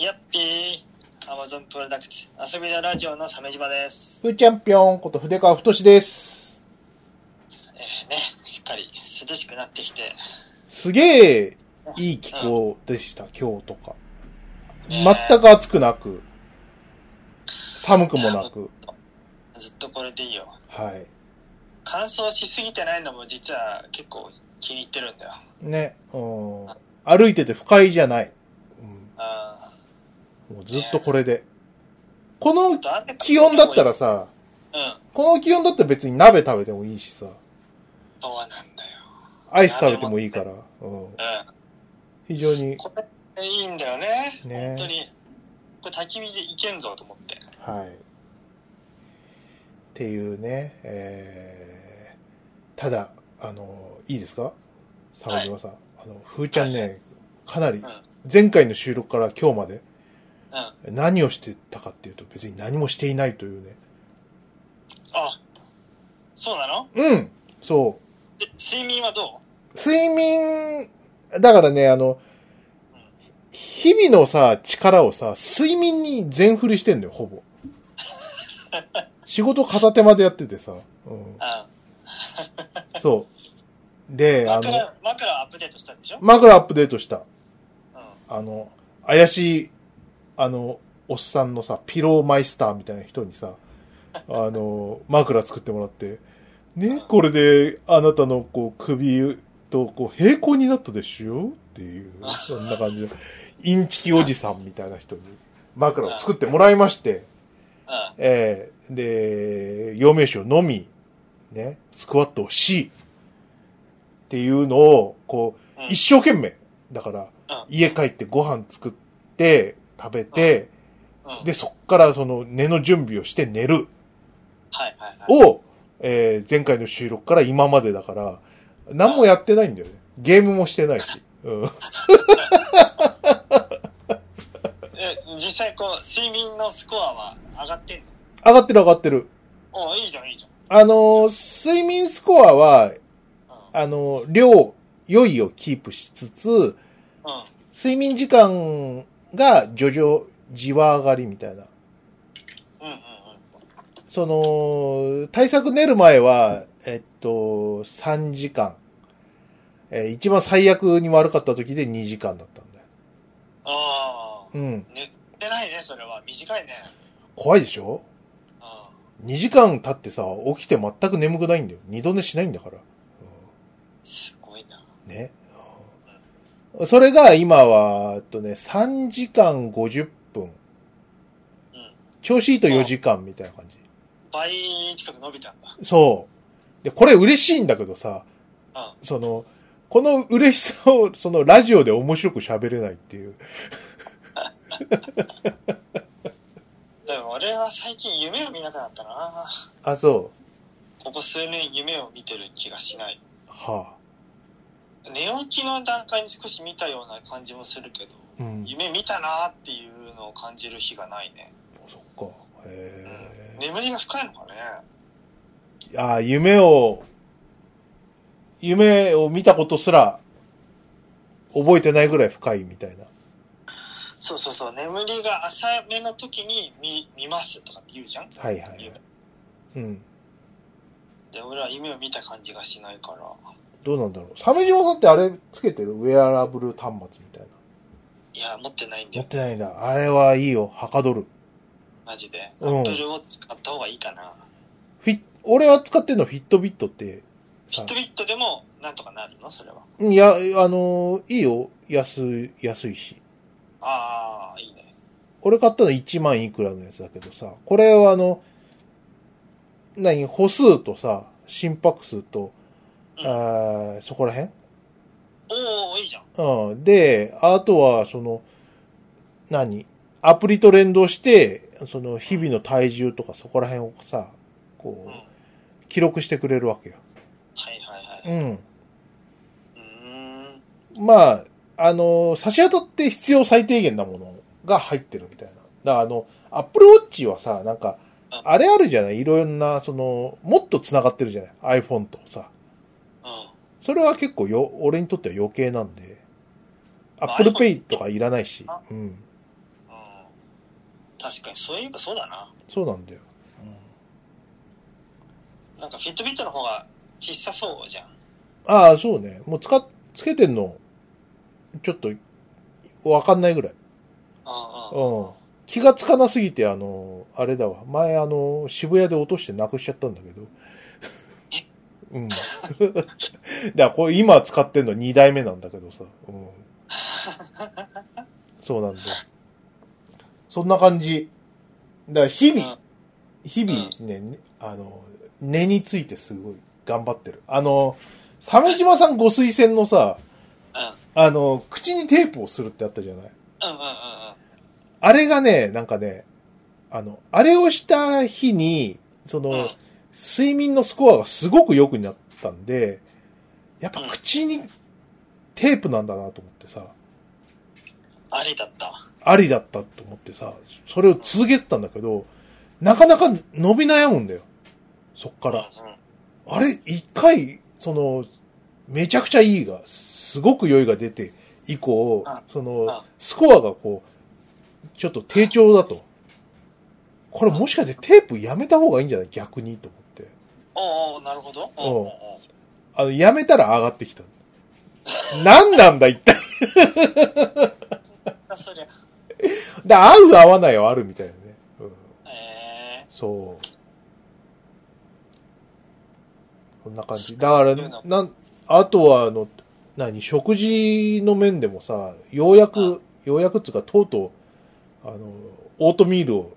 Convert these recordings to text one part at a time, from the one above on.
やっぴー、アマゾンプロダクツ、遊びのラジオの鮫島です。ふーチャンピオンこと筆川太です。えー、ね、しっかり涼しくなってきて、すげえいい気候でした、今日とか。ね全く暑くなく、寒くもなく。ずっとこれでいいよ。はい。乾燥しすぎてないのも実は結構気に入ってるんだよ。ね、うん。歩いてて不快じゃない。もうずっとこれで。この気温だったら、さ、うん、この気温だったら別に鍋食べてもいいしさ、そうなんだよ。アイス食べてもいいから、うん。うん。非常に、これいいんだよね。ね本当に。これ焚き火でいけんぞと思って。はい。っていうね、えー、ただ、あの、いいですか？沢島さん。あの、ふーちゃんね、かなりうん、前回の収録から今日までうん。何をしてたかっていうと別に何もしていないというね。あ、そうなの？うんそう。で、睡眠はど睡眠、だからね、あの、日々のさ、力をさ、睡眠に全振りしてんのよ、ほぼ。仕事片手までやっててさ。うん、うそう。で、うん。あの、枕、枕アップデートしたんでしょ？枕アップデートした。うん。あの、怪しい、あの、おっさんのさ、ピローマイスターみたいな人にさ、あの、枕作ってもらって、ね、これで、あなたの、こう、首と、こう、平行になったでしょ？っていう、そんな感じで、インチキおじさんみたいな人に、枕を作ってもらいまして、うん。えーで、陽明酒を飲み、ね、スクワットをし、っていうのを、こう、うん一生懸命。だから、うん家帰ってご飯作って、食べて、うん。で、そっからその寝の準備をして寝るはいはいはい。を、えー前回の収録から今までだから、何もやってないんだよね。ゲームもしてないし。うん。え、実際こう、睡眠のスコアは上がってんの？上がってる上がってる。おいいじゃんいいじあのー睡眠スコアは、ゃん。うん。あのー量、良いをキープしつつ、うん。睡眠時間が徐々、じわ上がりみたいな。うんうんうん。その、対策練る前は、えっと、3時間。えー一番最悪に悪かった時で2時間だったんだよ。ああ。うん。寝てないね、それは。短いね。怖いでしょ？うん。?2 時間経ってさ、起きて全く眠くないんだよ。二度寝しないんだから。すごいな。うんね。うんそれが今は、えっとね、3時間50分。うん。調子いいと4時間みたいな感じ。倍近く伸びたんだ。そう。で、これ嬉しいんだけどさ、うん。その、この嬉しさを、そのラジオで面白く喋れないっていう。でも俺は最近夢を見なくなったな。あ、そここ数年夢を見てる気がしない。う。は寝起きの段階に少し見たような感じもするけど、あ。うん。夢見たなっていうのを感じる日がないね。そっか。へうん。眠りが深いのかね。え。あ、夢を、夢を見たことすら、覚えてないぐらい深いみたいな。そうそうそう。眠りが浅めの時に見、見ますとかって言うじゃんはいはいはい夢。うん。で、俺は夢を見た感じがしないから。どうなんだろう。鮫島さんってあれつけてる？ウェアラブル端末みたいな。いや、持ってないんだよ持っ。てないんだ。あれはいいよ。はかどる。マジで。アうんップルウォッチ買った方がいいかな。フィッ、俺は使ってるのフィットビットって、さフィットビットでもなんとかなるの？それは。いや、あのいいよ。安い、安いし。ああ、いいね。俺買ったの1万いくらのやつだけどさ、これはあの、何、歩数とさ、心拍数と、うんあーそこら辺？おおいいじゃん。うん。で、あとは、その、何？アプリと連動して、その、日々の体重とかそこら辺をさ、こうん。はう、記録してくれるわけよ。いはいはい。うん。うーん。まあ、あの、差し当たって必要最低限なものが入ってるみたいな。だからあの、アップルウォッチはさ、なんか、あれあるじゃない？いろんな、その、もっと繋がってるじゃない ?iPhone とさ。うん。それは結構よ、俺にとっては余計なんで。まあ Apple Pay とかいらないし。うん。うん。確かに、そういえばそうだな。そうなんだよ。なんかフィットビットの方が小さそうじゃん。ああ、そうね。もうつか、つけてんの、ちょっと、わかんないぐらい。うんうん。うん。気がつかなすぎて、あの、あれだわ。前、あの、渋谷で落としてなくしちゃったんだけど。うん。だから、これ今使ってんの2代目なんだけどさ。うん。そうなんだよ。そんな感じ。だから、日々、うん日々ね、ねあの、根についてすごい頑張ってる。あの、鮫島さんご推薦のさ、うん。あの、口にテープをするってあったじゃない？あれがね、なんかね、あの、あれをした日に、その、うん睡眠のスコアがすごく良くなったんで、やっぱ口にテープなんだなと思ってさ、ありだった。ありだったと思ってさ、それを続けてたんだけど、なかなか伸び悩むんだよ。そっから。あれ、一回、その、めちゃくちゃいいが、すごく良いが出て以降うん、そのうん、スコアがこう、ちょっと低調だと。これもしかしてテープやめた方がいいんじゃない？逆にと。おうおうなるほど。おうあの、やめたら上がってきた。何なんだ一体。あそりゃ。で、合う合わないはあるみたいなね。うん、えそう。こんな感じ。だから、なん、あとは、あの、何、食事の面でもさ、ようやく、ようやくっつうか、とうとう、あの、オートミールを、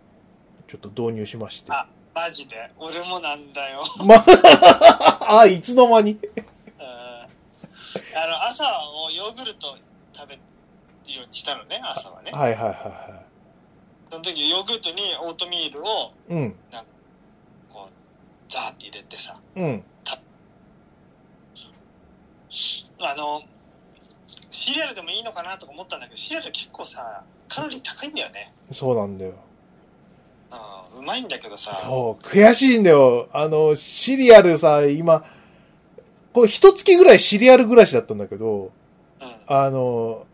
ちょっと導入しまして。あー、マジで。俺もなんだよ。ま、あ、いつの間に？うんあの、朝をヨーグルト食べるようにしたのね、朝はね。はいはいはいはその時ヨーグルトにオートミールを、い。うん、こう、ザーって入れてさ。うん。あの、シリアルでもいいのかなとか思ったんだけど、シリアル結構さ、カロリー高いんだよね。そうなんだよ。うん、うまいんだけどさ。そう、悔しいんだよ。あの、シリアルさ、今、こう、一月ぐらいシリアル暮らしだったんだけど、うん。あの、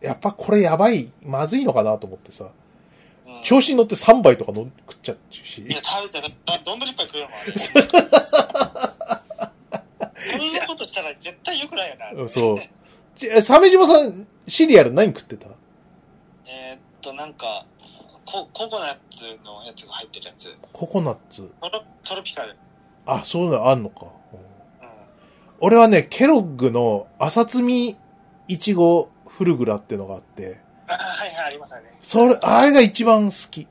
やっぱこれやばい、まずいのかなと思ってさ、うん調子に乗って3杯とかの食っちゃうしい。や、食べちゃね、あ、丼一杯食えるもん、あれ。そんなことしたら絶対良くないよな。そう。鮫島さん、シリアル何食ってた？えーっと、なんか、コココナッツのやつが入ってるやつ。ココナッツ。トロトロピカル。あ、そういうのあんのか。うんうん。俺はね、ケロッグの朝摘みいちごフルグラってのがあって、あ、はいはい、ありますよね。それ、あれが一番好き。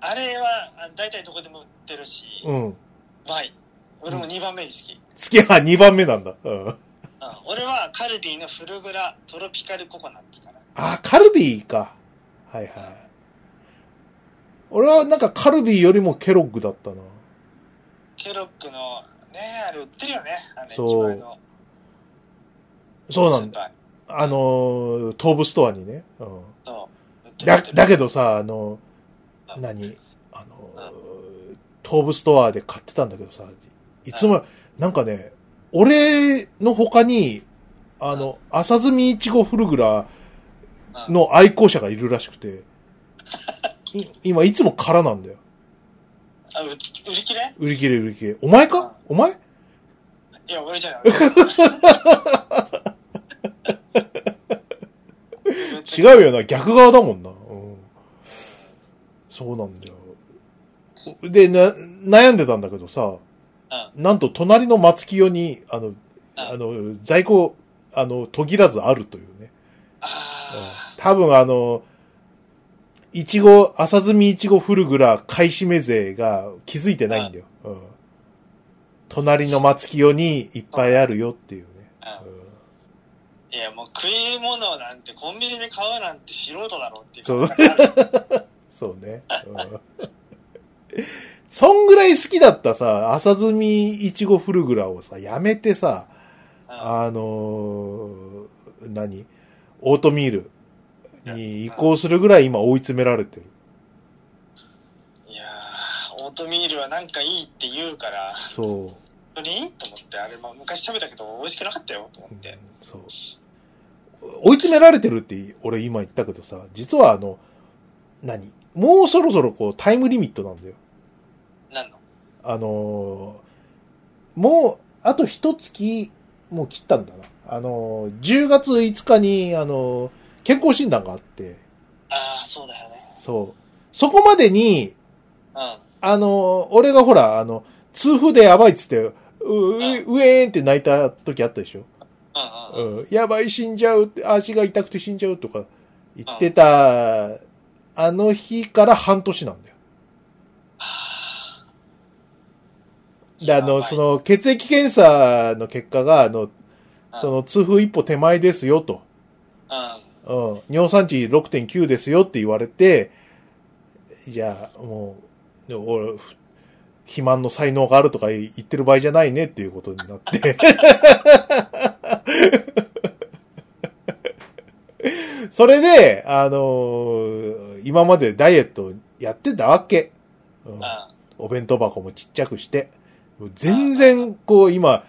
あれは、あ大体どこでも売ってるし、ううん。まい。俺も2番目に好き。好きは2番目なんだ。うん。うん、俺はカルビーのフルグラトロピカルココナッツかな。あ、カルビーか。はいはい。俺はなんかカルビーよりもケロッグだったな。ケロックの、ねあれ売ってるよね。あの、そうそうなんだ。あのー、東武ストアにね。うん。そう。だ、だけどさ、あの、うん何？あのー、東武ストアで買ってたんだけどさ、いつも、なんかね、俺の他に、あの、朝摘みいちごフルグラうんの愛好者がいるらしくて、い 今いつも空なんだよ。あ売売り切れ？売り切れ売り切れ。お前か？お前？いや、俺じゃない。違うよな、逆側だもんな。うん。そうなんだよ。で、な、悩んでたんだけどさ、うなんと隣の松清に、あの、ああの、在庫、あの、途切らずあるというね。あ多分あの、いちご、朝摘みいちごフルグラ買い占め勢が気づいてないんだよ。うん。隣の松清にいっぱいあるよっていうね。あ。うんいや、もう食い物なんてコンビニで買うなんて素人だろうっていうそうそうね。うん。そんぐらい好きだったさ、朝摘みいちごフルグラをさ、やめてさ、うんあのー何？オートミールに移行するぐらい今追い詰められてる。いやー、オートミールはなんかいいって言うから、そう。本当に？と思って、あれ、まあ、昔食べたけど美味しくなかったよ、と思って。そう。追い詰められてるって俺今言ったけどさ、実はあの、何？もうそろそろこうタイムリミットなんだよ。なんの？あのーもう、あと一月、もう切ったんだな。あのー10月5日に、あのー健康診断があって、ああ、そうだよね。そう。そこまでに、うん。あのー俺がほら、あの、痛風でやばいっつって、う、う、うえーんって泣いた時あったでしょ？うんうんうん。うん。やばい、死んじゃう、足が痛くて死んじゃうとか言ってた、あの日から半年なんだよ。あで、あの、その、血液検査の結果が、あの、あその、痛風一歩手前ですよと。うん。うん。尿酸値6.9ですよって言われて、じゃあ、もう、で俺、ふ肥満の才能があるとか言ってる場合じゃないねっていうことになって。それで、あのー今までダイエットやってたわけ。うんうん。お弁当箱もちっちゃくして、全然、こう、今、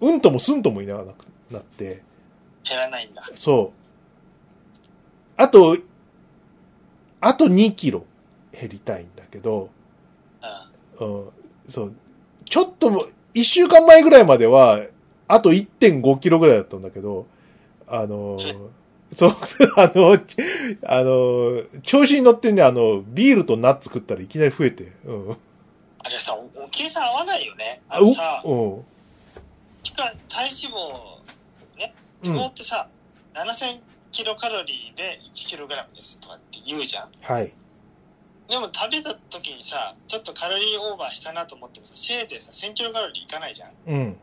うんともすんともいなくなって、減らないんだ。そう。あと、あと2キロ減りたいんだけど、うん。うん、そう。ちょっとも、1週間前ぐらいまでは、あと1.5キロぐらいだったんだけど、あのーそう、あの、ちあの、調子に乗ってね、あの、ビールとナッツ食ったらいきなり増えて、うん。あれさ、おお計算合わないよね。ああ、のさ、う期間体脂肪、ね、ん。うん。脂肪ってさ、7000キロカロリーで1キログラムですとかって言うじゃん。はい。でも食べた時にさ、ちょっとカロリーオーバーしたなと思ってもさ、せいぜいさ、1000キロカロリーいかないじゃん。うん。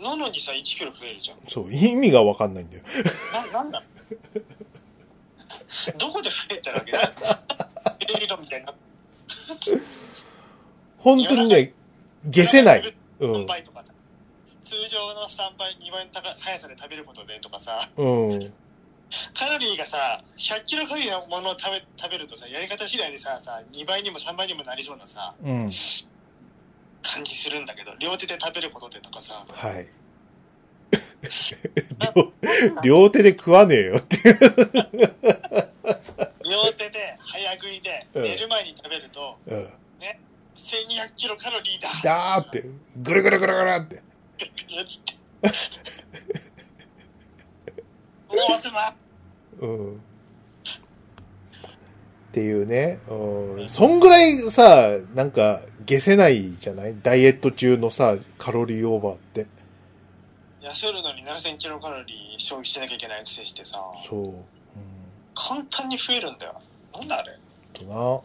なのにさ、1キロ増えるじゃん。そう、意味がわかんないんだよ。な、なんだ どこで増えてるわけだ？減るのみたいな。本当にね、消せない。うん3。倍とかさ。通常の3倍、2倍の高い速さで食べることでとかさ、うん。カロリーがさ、100キロカロリーのものを食べ食べるとさ、やり方次第でさ、さ2倍にも3倍にもなりそうなさ、うん。感じするんだけど、両手で食べることでとかさ、はい。両両手で食わねえよって。両手で早食いでうん寝る前に食べると、うん。1200キロカロリーだだーって、ぐるぐるぐるぐるって。つって。おおすまうん。っていうね。うん。そんぐらいさ、なんか、消せないじゃない？ダイエット中のさ、カロリーオーバーって。痩せるのに7000キロカロリー消費しなきゃいけないくせしてさ、そう。うん。簡単に増えるんだよ。なんだあれ？とな。うん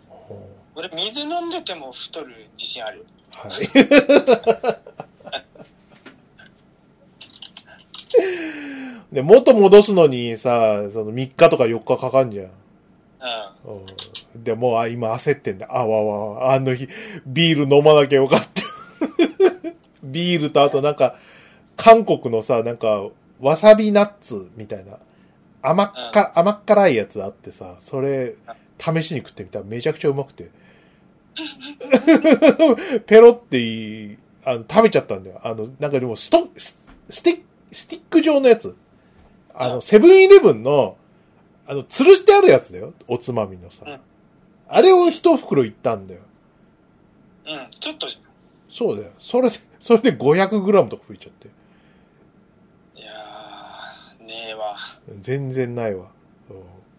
俺水飲んでても太る自信あるよ。はい。で、元戻すのにさ、その3日とか4日かかんじゃん。うん。うん。で、もう、あ、今焦ってんだ。あわわわ、あの日、ビール飲まなきゃよかった。ビールとあとなんか、韓国のさ、なんか、わさびナッツみたいな、甘っか、甘っ辛いやつあってさ、それ、試しに食ってみたらめちゃくちゃうまくて。ペロっていい、あの、食べちゃったんだよ。あの、なんかでも、スト、ススティック、スティック状のやつ。あの、うんセブンイレブンの、あの、吊るしてあるやつだよ。おつまみのさ。うんあれを一袋いったんだよ。うん。ちょっと、そうだよ。それで、それで 500g とか増えちゃって。いやー、ねえわ。全然ないわ。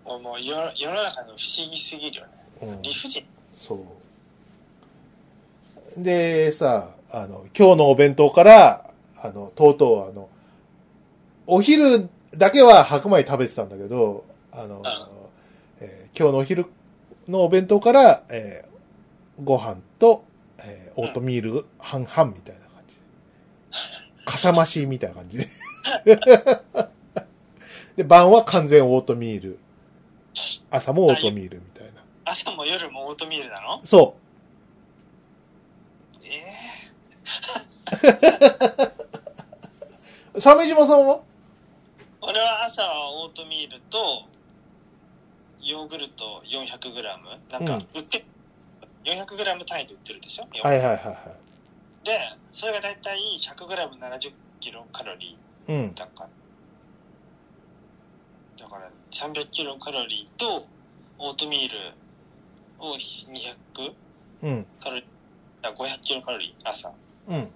もうもう世世の中の不思議すぎるよね。うん。うん理不尽。そう。で、さ、あの、今日のお弁当から、あの、とうとう、あの、お昼だけは白米食べてたんだけど、あの、えー今日のお昼のお弁当から、えーご飯と、えーオートミール半々みたいな感じで。かさ増しみたいな感じで。で、晩は完全オートミール。朝もオートミールみたいな。朝も夜もオートミールなの？そええう。鮫島さんは？俺は朝はオートミールと、ヨーグルト 400g? なんかうん、売って、400g 単位で売ってるでしょ？はいはいはいはで、それがだいたい 100g70 キロカロリい。うんー。だから、だから300キロカロリーと、オートミールを200うん。カロリー、あ500キロカロリー、朝。うん。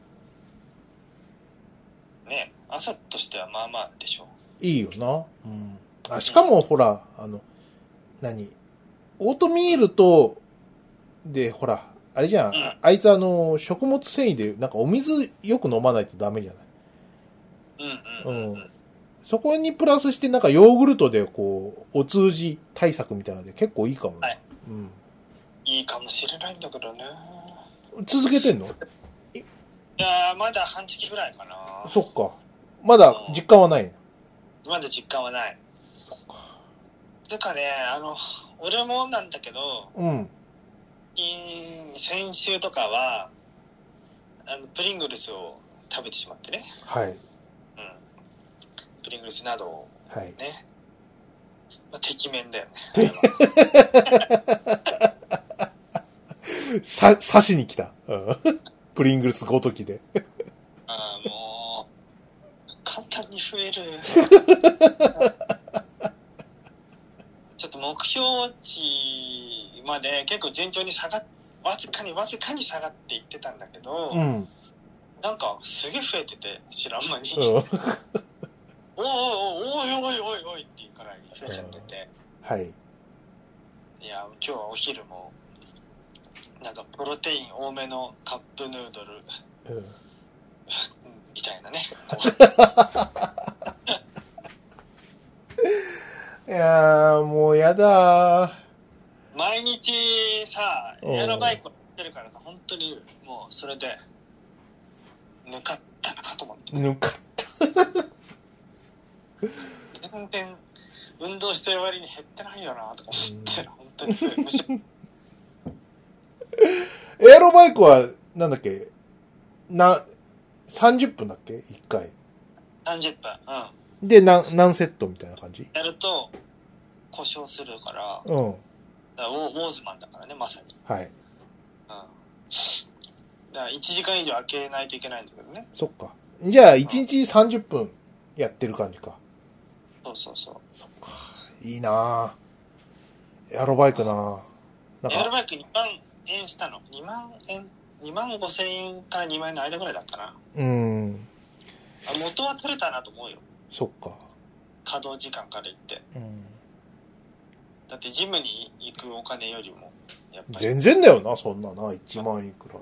ね、朝としてはまあまあでしょ。いいよな。うん。あ、しかもほら、あの、何？オートミールと、で、ほら、あれじゃん。うんあいつあの、食物繊維で、なんかお水よく飲まないとダメじゃない？うんうんそこにプラスしてなんかヨーグルトでこう、お通じ対策みたいなので結構いいかもね。はいうん。いいかもしれないんだけどね。続けてんの？いやー、まだ半月ぐらいかな。そっか。まだ実感はない。まだ実感はない。てかね、あの、俺もなんだけど、うん。い先週とかは、あの、プリングルスを食べてしまってね。はい。うん。プリングルスなどをはい。ね。まあ、てきめんだよね。さ、刺しに来た。うん。プリングルスごときで。簡単に増える。ちょっと目標値まで結構順調に下がっ、わずかにわずかに下がっていってたんだけど、うん。なんかすげえ増えてて、知らん間に。うん。おいおいおいおいおいおいおいっていうくらいに増えちゃってて、はい。いや、今日はお昼も、なんかプロテイン多めのカップヌードル、うん。みたいなね。いやー、もうやだー。毎日さ、うんエアロバイク乗ってるからさ、本当にもうそれで、抜かったなと思って。ぬか。全然、運動してる割に減ってないよなとか思って、本当に。エアロバイクは、なんだっけ？な、30分だっけ ?1 回。30分、うん。で、な何セットみたいな感じ？やると、故障するから、うん。だウォウォーズマンだからね、まさに。はい。うん。だから1時間以上空けないといけないんだけどね。そっか。じゃあ、1日30分やってる感じか。そうそうそう。そっか。いいなぁ。エアロバイクなぁ。エアロバイク2万円したの？2万円、2万5千円から2万円の間ぐらいだったな。うん。あ元は取れたなと思うよ。そっか。稼働時間から言って。うん。だってジムに行くお金よりも、やっぱり。全然だよな、そんなな。1万いくらい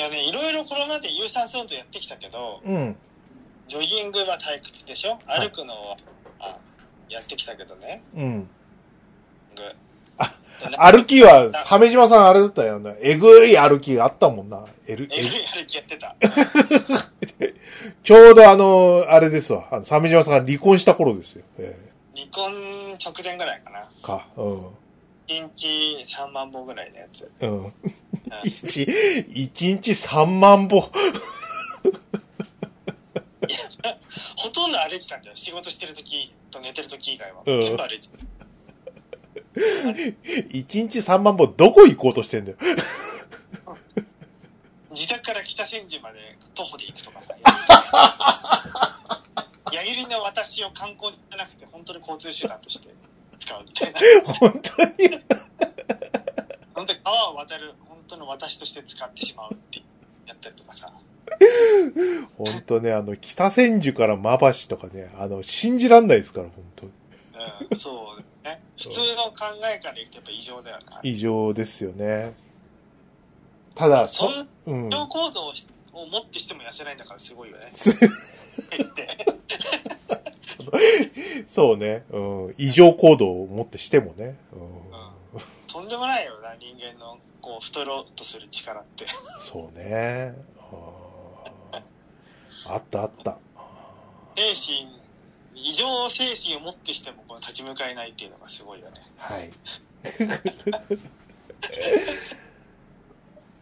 やね、いろいろこれまで有酸素運動やってきたけど、で。うん。ジョギングは退屈でしょはい歩くのは、あ、やってきたけどね。うん。グあでな歩きは、鮫島さんあれだったよな。えぐい歩きがあったもんな。えぐい歩きやってた。ちょうどあの、あれですわ。あの、鮫島さんが離婚した頃ですよ。え離婚直前ぐらいかな。えか。うん。1日3万歩ぐらいのやつ。うん。うん 一、一日3万歩。ほとんど歩いてたんだよ。仕事してる時と寝てる時以外は。うん全部歩いてた。一日3万歩どこ行こうとしてんだよ。自宅から北千住まで徒歩で行くとかさ。矢切の私を観光じゃなくて本当に交通手段として使うみたいな。本当に？本当に川を渡る本当の私として使ってしまうってやったりとかさ。本当ね、あの、北千住から馬橋とかね、あの、信じらんないですから、本当に。うん、そうね。普通の考えから言うとやっぱ異常だよな。異常ですよね。ただ、そんなうん。異常行動をしを持ってしても痩せないんだからすごいよね。そうね。うん。異常行動を持ってしてもね。うん。とんでもないよな、人間のこう太ろうとする力って。そうね。あーあったあった。精神、異常精神を持ってしてもこう立ち向かえないっていうのがすごいよね。はい。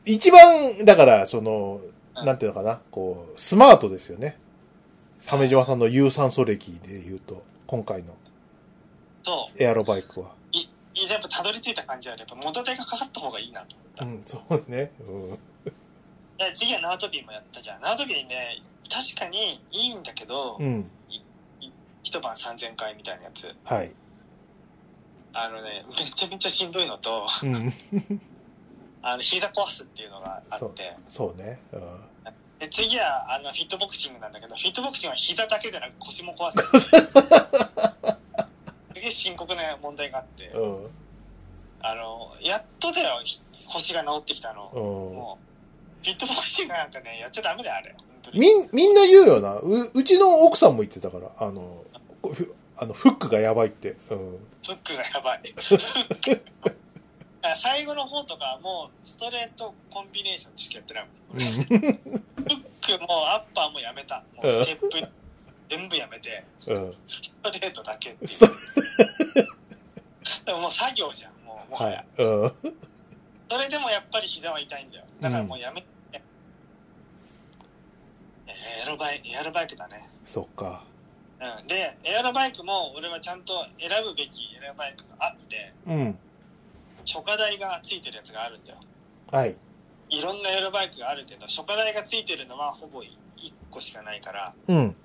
一番、だから、その、うんなんていうのかな、こう、スマートですよね。鮫島さんの有酸素歴で言うと、今回のそう。エアロバイクは。い、いやっぱたどり着いた感じはやっぱ元手がかかった方がいいなと思った。うん、そうね。うん。で次は縄跳びもやったじゃん。縄跳びね、確かにいいんだけど、うん。一晩3000回みたいなやつ。はい。あのね、めちゃめちゃしんどいのと、うん。あの、膝壊すっていうのがあって、そうね。うん。で次は、あの、フィットボクシングなんだけど、フィットボクシングは膝だけでなく腰も壊す。すげえ深刻な問題があって、うん。あの、やっとだよ、ひ腰が治ってきたの。うん。もう、フィットボクシングなんかね、やっちゃダメだよ、あれ。みん、みんな言うよな。う、うちの奥さんも言ってたから、あの、ふあの、フックがやばいって。うん。フックがやばい。あ最後の方とかもうストレートコンビネーションしかやってないもん。うん。フックもアッパーもやめた。もうステップ全部やめて、うん。ストレートだけ。でももう作業じゃん、もうもはや。はい。うん。それでもやっぱり膝は痛いんだよ。だからもうやめて。エアロバイエアロバイクだね。そっか。うん。で、エアロバイクも俺はちゃんと選ぶべきエアロバイクがあって、うん。初夏台がついてるやつがあるんだよ。はい。いろんなエアロバイクがあるけど、初夏台がついてるのはほぼ1個しかないから、うん。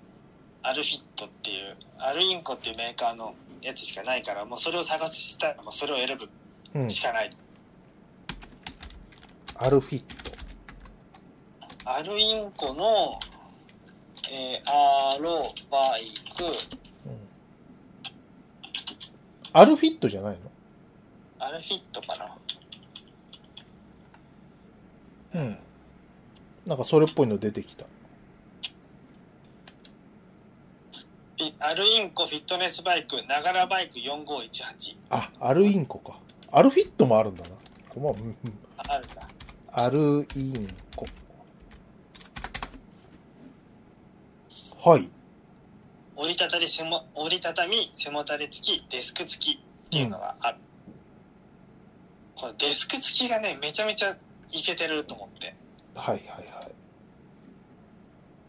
アルフィットっていう、アルインコっていうメーカーのやつしかないから、もうそれを探したら、もうそれを選ぶうん。しかない。アルフィット。アルインコの、えー、アロバイク、うん。アルフィットじゃないの？アルフィットかな。うん。なんかそれっぽいの出てきた。アルインコフィットネスバイク、ながらバイク4518。あ、アルインコか。アルフィットもあるんだな。こま、うんうん。あるんだ。アルインコ。はい。折りたたり背も、折りたたみ、背もたれ付き、デスク付きっていうのがある。このデスク付きがね、めちゃめちゃいけてると思って。はいはいはい。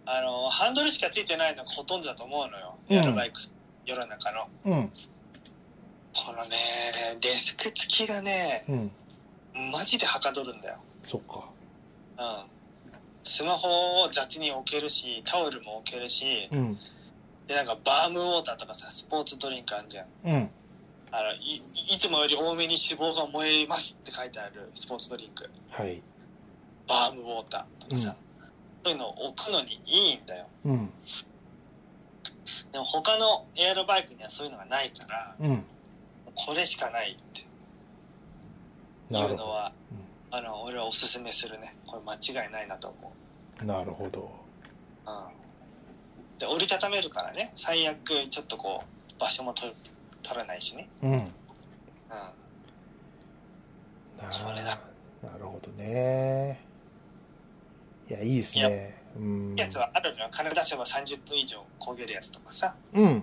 あの、ハンドルしか付いてないのがほとんどだと思うのよ。うんエアロバイク、世の中の。うん。このね、デスク付きがね、うん。マジではかどるんだよ。そっか。うん。スマホを雑に置けるし、タオルも置けるし、うん。で、なんかバームウォーターとかさ、スポーツドリンクあんじゃん。うん。あの、い、いつもより多めに脂肪が燃えますって書いてあるスポーツドリンク。はい。バームウォーターとかさ、そういうのを置くのにいいんだよ。うん。でも他のエアロバイクにはそういうのがないから、うん。これしかないってない。うのは、あの、俺はおすすめするね。これ間違いないなと思う。なるほど。うん。で、折りたためるからね、最悪ちょっとこう、場所も取取らないしね。うん。うん。れだなるほどね。いや、いいですね。うん。やつはあるのよ。金出せば30分以上焦げるやつとかさ。うん。うん。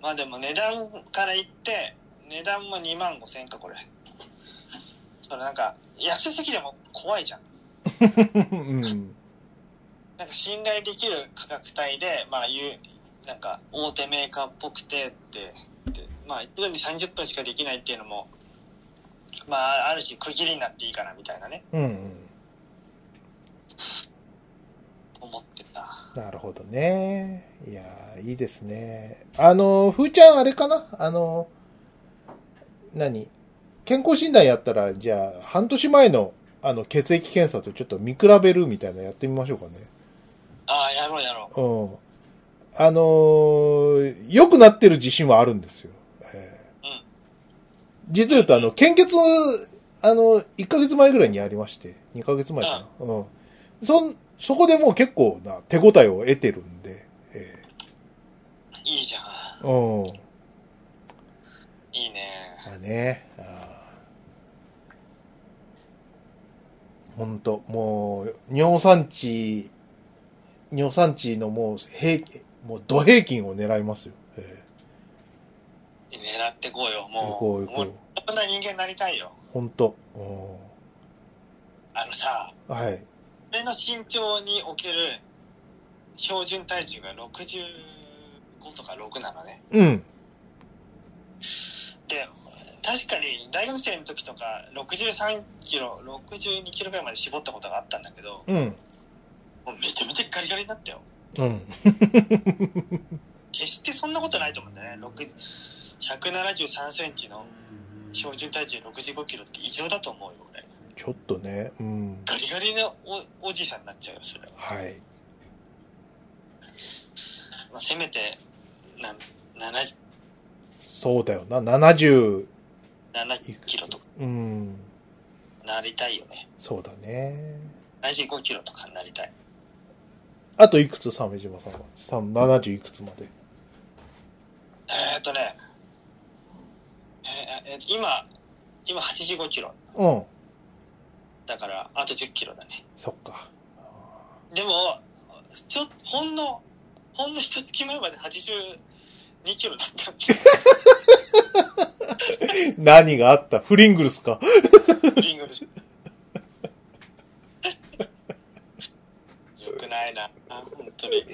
まあでも値段から言って、値段も2万5千円か、これ。それなんか、安すぎでも怖いじゃん。うん。なんか信頼できる価格帯で、まあいう、なんか大手メーカーっぽくてって、でまあ一度に30分しかできないっていうのも、まあある種区切りになっていいかなみたいなね、うん。思ってた。なるほどね。いやー、いいですね。あの、ふーちゃんあれかな？あの、何？健康診断やったら、じゃあ、半年前の、あの、血液検査とちょっと見比べるみたいなのやってみましょうかね。ああ、やろうやろう。うん。あのー良くなってる自信はあるんですよ。えーうん実を言うと、あの、献血、あの、1ヶ月前ぐらいにやりまして、2ヶ月前かな。うん。そん、そこでもう結構な手応えを得てるんで、えいいじゃん。ーうん。いいね。まあね、あーほんと、もう、尿酸値、尿酸値のもう、平、もう、土平均を狙いますよ。え狙ってこうよ。ー、もう、行こう行こう。こんな人間になりたいよ。ほんと。うあのさ、ん。はい。俺の身長における標準体重が65とか6なのね。うん。で、確かに大学生の時とか63キロ、62キロぐらいまで絞ったことがあったんだけど、うん。もうめちゃめちゃガリガリになったよ。うん。決してそんなことないと思うんだよね。6 173センチの標準体重65キロって異常だと思うよ、俺。ちょっとね、うん。ガリガリのおおじさんになっちゃうよ、それは。はい。まあ、せめて、なん、70そうだよな、70、7キロとかうん。なりたいよね。そうだね。75キロとかになりたい。あといくつ、鮫島さんは？さん70いくつまで？えーっとね、えーえー今、今85キロ。うん。だから、あと10キロだね。そっか。でも、ちょ、ほんの、ほんの一月前まで82キロだった。何があった？フリングルスか。リングです。よくないな、本当に。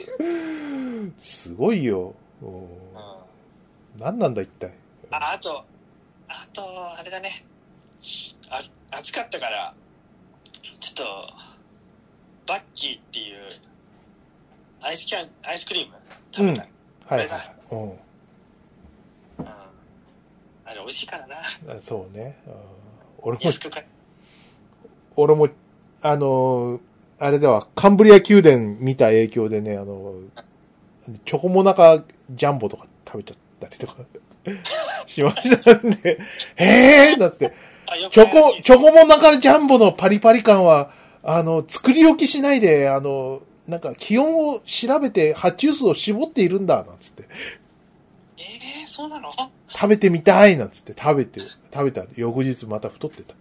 すごいよ。うんうん何なんだ一体？あ、あと、あと、あれだね。あ、暑かったから、ちょっと、バッキーっていう、アイスキャン、アイスクリーム食べた。はいこれはい。うん。うん。あれ美味しいからな。あそうね。うん俺も、安く買い。俺も、あのー、あれでは、カンブリア宮殿見た影響でね、あの、チョコモナカジャンボとか食べちゃったりとか しましたんで、へー？だって、チョコ、チョコモナカジャンボのパリパリ感は、あの、作り置きしないで、あの、なんか気温を調べて発注数を絞っているんだ、なんつって。えー、そうなの？食べてみたいなんつって食べて、食べた翌日また太ってた。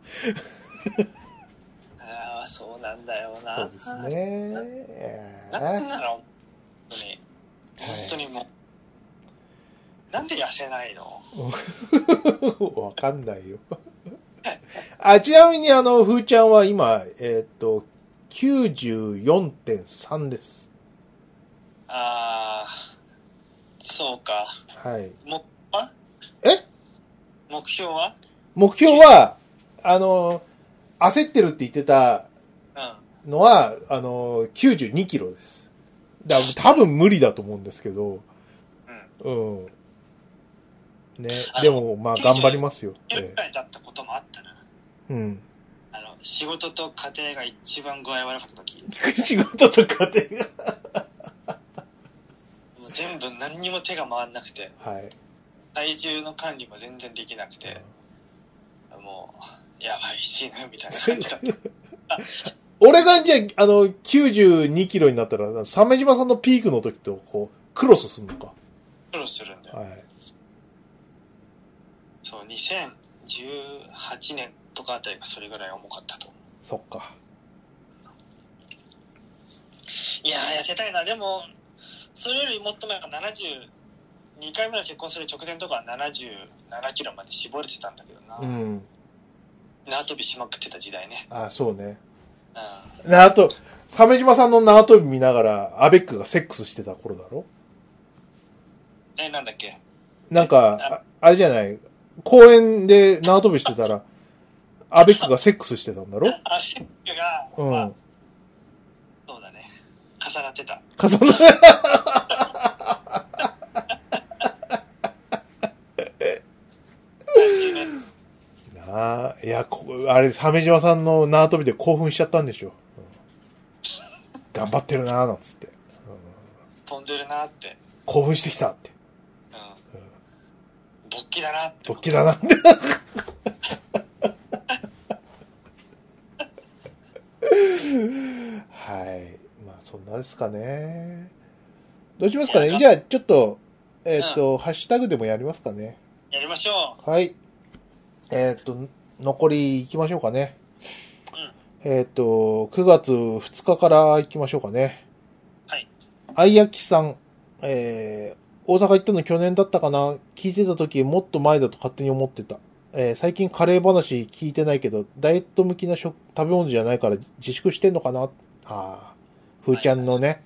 ああ、そうなんだよな。そうですね。えなんなの本当に。本当にもう。なんで痩せないの？ー わかんないよ。あ、ちなみにあの、ふーちゃんは今、えーっと、94.3です。ああ、そうか。はい。も、あえ？目標は？目標は、あの、焦ってるって言ってたうん。のは、あの、92キロです。だ多分無理だと思うんですけど、うん。うん。ねあ。でも、まあ、頑張りますよ。いるえくらいだったこともあったな。えうん。あの、仕事と家庭が一番具合悪かった時、仕事と家庭もう全部何にも手が回んなくて、が。はい。体重の管理も全然できなくて、もう、やばい、死ぬ、みたいな感じだった。俺がじゃあ、あの、92キロになったら、鮫島さんのピークの時と、こう、クロスすんのか？苦労するんだよ。はい。そう、2018年とかあたりがそれぐらい重かったと思う。そっか。いやー、痩せたいな。でも、それよりもっと前が70、2回目の結婚する直前とかは77キロまで絞れてたんだけどな。うん。縄跳びしまくってた時代ね。あ、そうね。うなあと、鮫島さんの縄跳び見ながら、アベックがセックスしてた頃だろ？ん。え、なんだっけ？なんか、ああれじゃない、公園で縄跳びしてたら、アベックがセックスしてたんだろ？あ、セックが、うん。まあ、そうだね。重なってた。重な30 なあ、いや、こあれ、鮫島さんの縄跳びで興奮しちゃったんでしょ。うん頑張ってるなあなんつって、うん飛んでるなって。興奮してきたって。うん。勃起だなって。勃起だなって。はい。まあ、そんなですかね。どうしますかね？じゃあ、ちょっと、えっ、と、ハッシュタグでもやりますかね。やりましょはい。えっ、と、残り行きましょうかね。えっ、と、9月2日から行きましょうかね。はい。あいやきさん、えー、大阪行ったの去年だったかな？聞いてた時もっと前だと勝手に思ってた。えー最近カレー話聞いてないけど、ダイエット向きな食、食べ物じゃないから自粛してんのかな？ああ、ふーちゃんのね。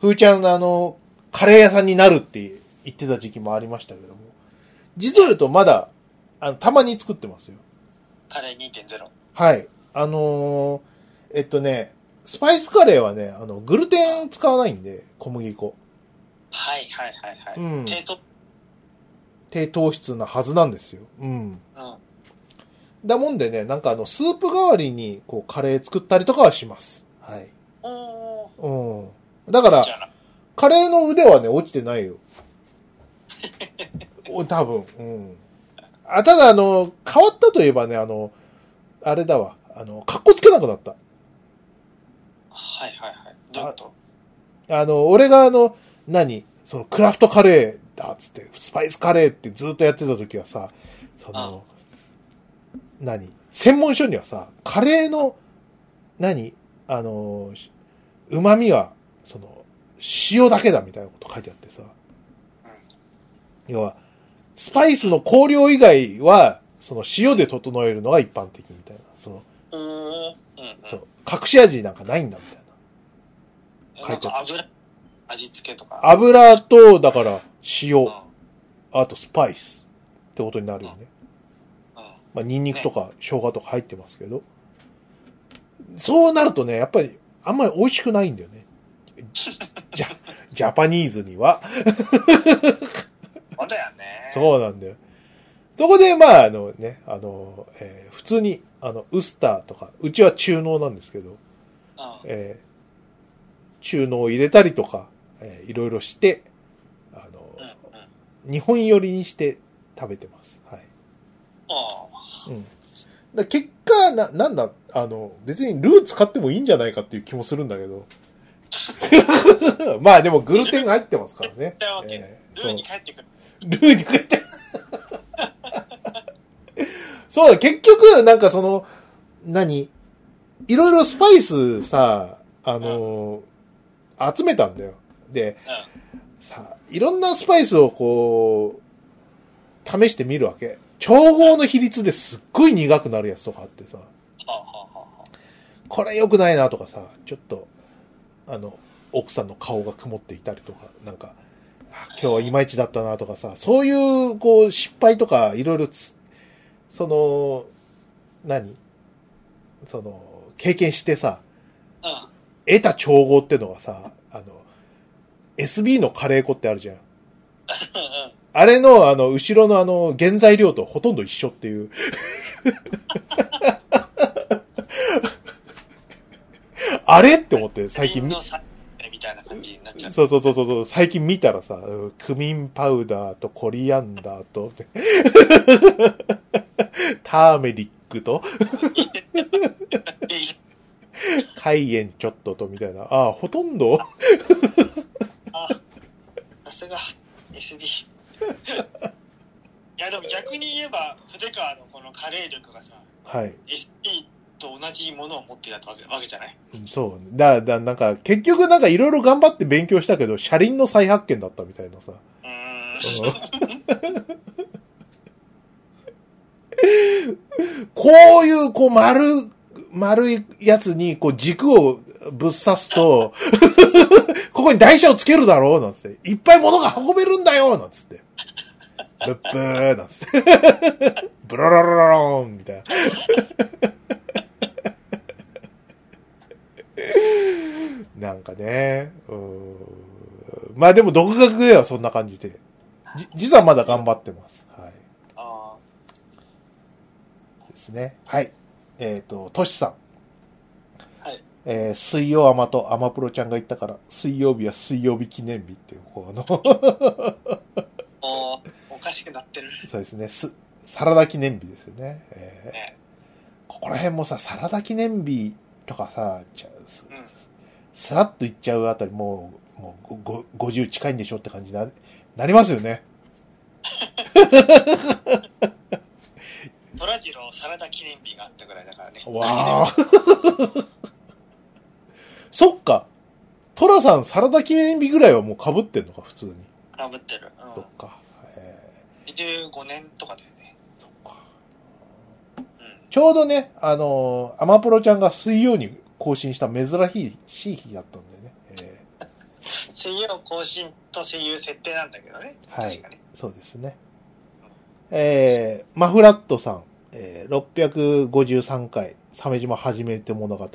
ふーちゃんのあの、カレー屋さんになるって言ってた時期もありましたけども。実を言うとまだ、あの、たまに作ってますよ。う。カレー2.0。はい。あのーえっとね、スパイスカレーはね、あの、グルテン使わないんで、小麦粉。はいはいはいはい。うん低糖低糖質なはずなんですよ。うん。うん。だもんでね、なんかあの、スープ代わりに、こう、カレー作ったりとかはします。はい。おー。うん。だから。カレーの腕はね、落ちてないよ。お多分。うん。あ、ただあの、変わったといえばね、あの、あれだわ。あの、格好つけなくなった。はいはいはい。どういうこと？あの、俺があの、何？その、クラフトカレーだっつって、スパイスカレーってずっとやってた時はさ、その、何？専門書にはさ、カレーの、何？あの、旨味は、その、塩だけだみたいなこと書いてあってさ、要は、スパイスの香料以外は、その塩で整えるのが一般的みたいな。その。うんうん。そう、隠し味なんかないんだみたいな。なんか油、味付けとか？油と、だから、塩うん。、あとスパイスってことになるよね。うん。まあ、ニンニクとか生姜とか入ってますけど。そうなるとね、やっぱり、あんまり美味しくないんだよね。じゃ、ジャパニーズには。そうだよね。そうなんだよ。そこで、まあ、あのね、あの、えー普通に、あの、ウスターとか、うちは中濃なんですけど、うん。えー中濃を入れたりとか、えーいろいろして、あの、うん。うん。日本寄りにして食べてます。はい。あうん。だ結果、な、なんだ、あの、別にルー使ってもいいんじゃないかっていう気もするんだけど。まあでもグルテンが入ってますからね。えあ。ールーに帰ってくる。ルーに帰って。そうだ、結局、なんかその、何？いろいろスパイスさ、あの、集めたんだよ。で、うん。さ、いろんなスパイスをこう、試してみるわけ。調合の比率ですっごい苦くなるやつとかあってさ、これ良くないなとかさ、ちょっと、あの、奥さんの顔が曇っていたりとか、なんか、今日はいまいちだったなとかさ、そういう、こう、失敗とか、いろいろつ、その、何？その、経験してさ、うん。得た調合ってのがさ、あの、SB のカレー粉ってあるじゃん。あれの、あの、後ろのあの、原材料とほとんど一緒っていう。あれ？って思って、最近たいな感じになっちゃう。そうそうそうそう、最近見たらさ、うんクミンパウダーとコリアンダーと、ターメリックと、カイエンちょっととみたいな。ああ、ほとんど？あ、さすが、SB。いや、でも逆に言えば、筆川のこのカレー力がさ、はい。SB と同じものを持ってたわけわけじゃない？そう。だ、だ、なんか、結局なんかいろいろ頑張って勉強したけど、車輪の再発見だったみたいなさ。こういう、こう、丸、丸いやつに、こう、軸をぶっ刺すと、ここに台車をつけるだろうなんつって。いっぱい物が運べるんだよなんつって。ブッブーなんつって。ブロロロロローンみたいな。なんかね、うーんまあでも独学ではそんな感じで。じ、実はまだ頑張ってます。はい。あですね。はい。えっ、と、トシさん。はい。えー水曜アマとアマプロちゃんが言ったから、水曜日は水曜日記念日っていう、こうあの、ーおおかしくなってる。そうですね。す、サラダ記念日ですよね。えーね。ここら辺もさ、サラダ記念日とかさ、ちゃすうんすらっといっちゃうあたり、もう、もうごご50近いんでしょって感じにな、なりますよね。トラジロサラダ記念日があったぐらいだからね。わあ。そっか。トラさん、サラダ記念日ぐらいはもう被ってんのか、普通に。かぶってる。うんそっ。か。え15年とかだよね。ーそっか。うん。ちょうどね、あのーアマプロちゃんが水曜に更新した珍しい日だったんでね。え声優更新と声優設定なんだけどね。はい確かに。ーそうですね。えーマフラットさん、えー653回、鮫島初めて物語。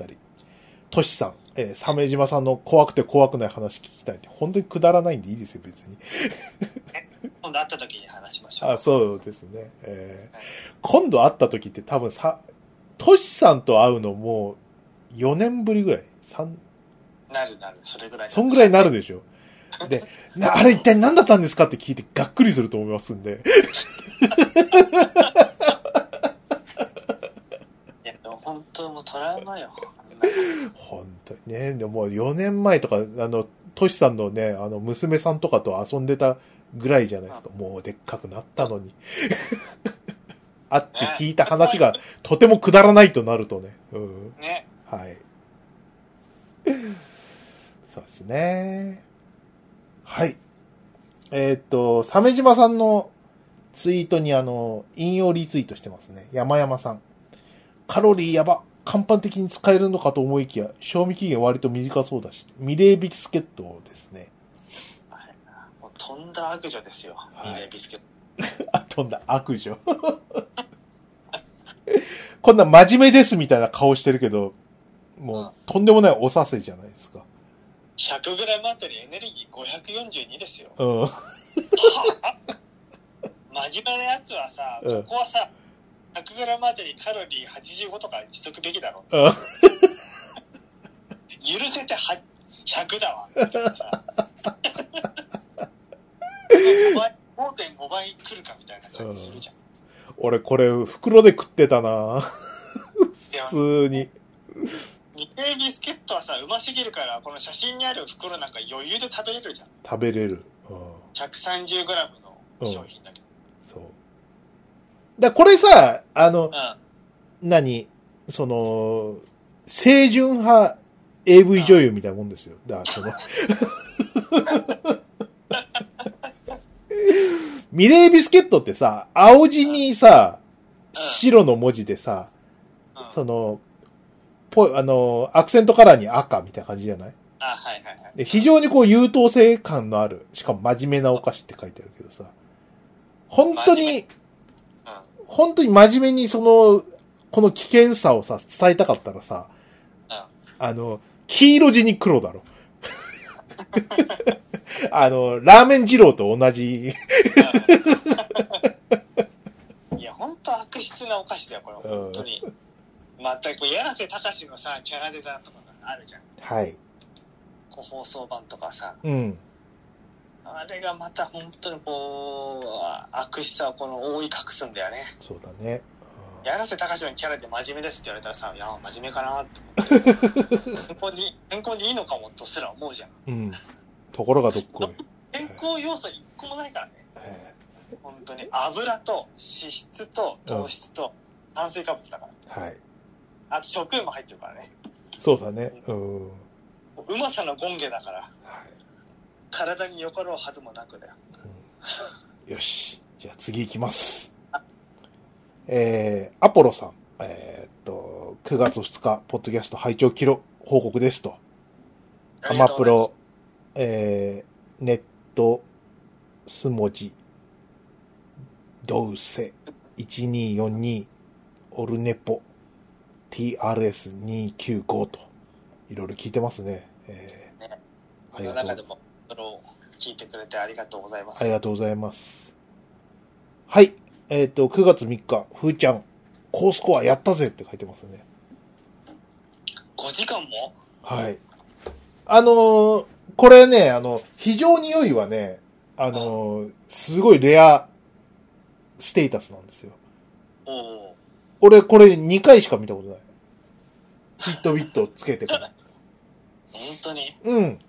トシさん、えー、鮫島さんの怖くて怖くない話聞きたいって、本当にくだらないんでいいですよ、別に。今度会った時に話しましょう。あ、そうですね。えー今度会った時って多分さ、トシさんと会うのもう4年ぶりぐらい？三なるなる、それぐらい。そんぐらいになるでしょ。で、なあれ一体何だったんですかって聞いてがっくりすると思いますんで。いや、でも本当もうトラウマよ。本当にね。でももう4年前とか、あの、トシさんのね、あの、娘さんとかと遊んでたぐらいじゃないですか。もうでっかくなったのに。会って聞いた話がとてもくだらないとなるとね。うん。ね。はい。そうですね。はい。えーっと、鮫島さんのツイートにあの、引用リツイートしてますね。山山さん。カロリーやば。簡単的に使えるのかと思いきや、賞味期限割と短そうだし、ミレービスケットですね。はいもうとんだ悪女ですよ。はいミレービスケット。あ、とんだ悪女？こんな真面目ですみたいな顔してるけど、もう、とんでもないおさせじゃないですか。100g あたりエネルギー542ですよ。うん。真面目なやつはさ、うんここはさ、100g あたりカロリー85とかにしとくべきだろ。うん許せては100だわ。みたいなさ5倍5.5倍来るかみたいな感じするじゃん。俺これ袋で食ってたな普通に。ミレービスケットはさ、うますぎるから、この写真にある袋なんか余裕で食べれるじゃん。食べれる。うん。130g の商品だけど。そう。だこれさ、あの、うん。何その、清純派 AV 女優みたいなもんですよ。だからその、ミレービスケットってさ、青地にさ、うん白の文字でさ、うんその、ぽ、あの、アクセントカラーに赤みたいな感じじゃない？あ、はいはいはい。で非常にこう優等生感のある、しかも真面目なお菓子って書いてあるけどさ、本当に。本当に真面目にその、この危険さをさ、伝えたかったらさ、うんあの、黄色地に黒だろ。あの、ラーメン二郎と同じ、いや、本当悪質なお菓子だよ、これ、本当に。また、こう、柳瀬隆のさ、キャラデザとかがあるじゃん。はい。こう放送版とかさ。うん。あれがまた本当にこう、悪質さをこの覆い隠すんだよね。そうだね。柳瀬隆のキャラで真面目ですって言われたらさ、いや、真面目かなって思って。健康に、健康にいいのかもとすら思うじゃん。うん。うん。ところがどっこい。健康要素一個もないからね。え本当に。油と脂質と糖質と炭水化物だから。ーはい。あと食塩も入ってるからね。そうだね。うん。はうまさの権下だから、い。体によかろうはずもなくだよ。うんよし。じゃあ次行きます。えー、アポロさん。えーっと、9月2日、ポッドキャスト拝聴記録報告ですと。アマプロ、えー、ネット、スモジ、ドウセ、1242、オルネポ、TRS295 と、いろいろ聞いてますね。えーねあこりがとうの中でも、それを聞いてくれてありがとうございます。ありがとうございます。はい。えっ、と、9月3日、ふーちゃん、高スコアやったぜって書いてますね。5時間も？はい。あのーこれね、あの、非常に良いはね、あのーすごいレアステータスなんですよ。おお俺、これ2回しか見たことない。ヒットビットつけてから。本当に？うん、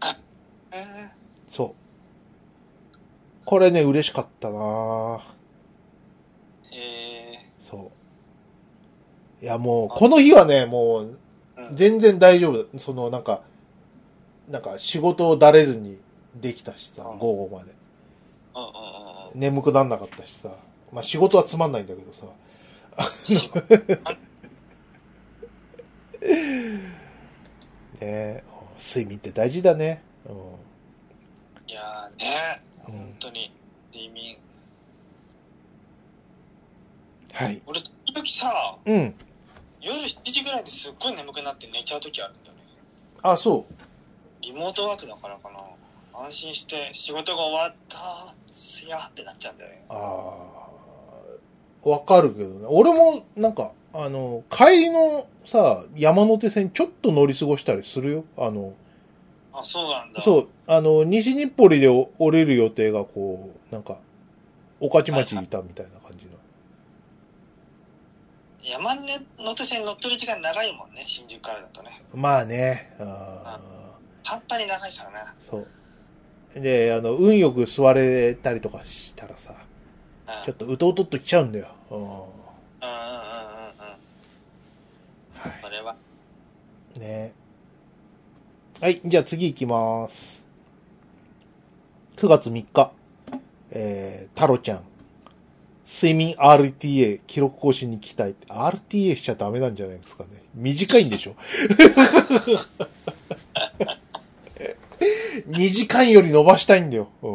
えそう。これね、嬉しかったなぁー、えそう。いや、もう、この日はね、もう。全然大丈夫。その、なんか、なんか仕事をだれずにできたしさ、うん午後まで。眠くなんなかったしさ。まあ仕事はつまんないんだけどさ。ねえ、睡眠って大事だね。ういやーね、ん本、当に、睡眠。はい。俺、時々さ、うん。夜7時ぐらいですっごい眠くなって寝ちゃう時あるんだよね。あ、そう。リモートワークだからかな。安心して仕事が終わったすやってなっちゃうんだよね。ああ、わかるけどね。俺も、なんか、あの、帰りのさ、山手線ちょっと乗り過ごしたりするよ？あの、あ、そうなんだ。そう、あの、西日暮里でお降りる予定がこう、なんか、御徒町にいたみたいな感じの。山手線乗ってる時間長いもんね、新宿からだとね。まあね、あ半端に長いからな。ーそう。で、あの、運よく座れたりとかしたらさ、うん。ちょっとうとうとっと来ちゃうんだよ。うん。はうんうんうんうんうん。これは。い。ねはい、じゃあ次行きます。9月3日。えー、タロちゃん。睡眠 RTA 記録更新に期待って。RTA しちゃダメなんじゃないですかね。短いんでしょ ?2 時間より伸ばしたいんだよ。うん。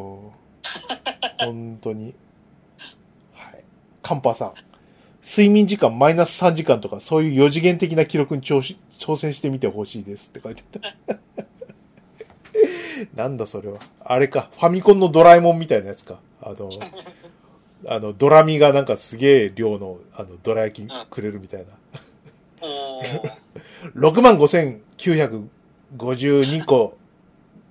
本当に。はい。カンパさん。睡眠時間マイナス3時間とか、そういう4次元的な記録に挑し挑戦してみてほしいですって書いてあった。なんだそれは。あれか。ファミコンのドラえもんみたいなやつか。あの、あの、ドラミがなんかすげえ量の、あの、ドラ焼きくれるみたいな。おー。65,952個、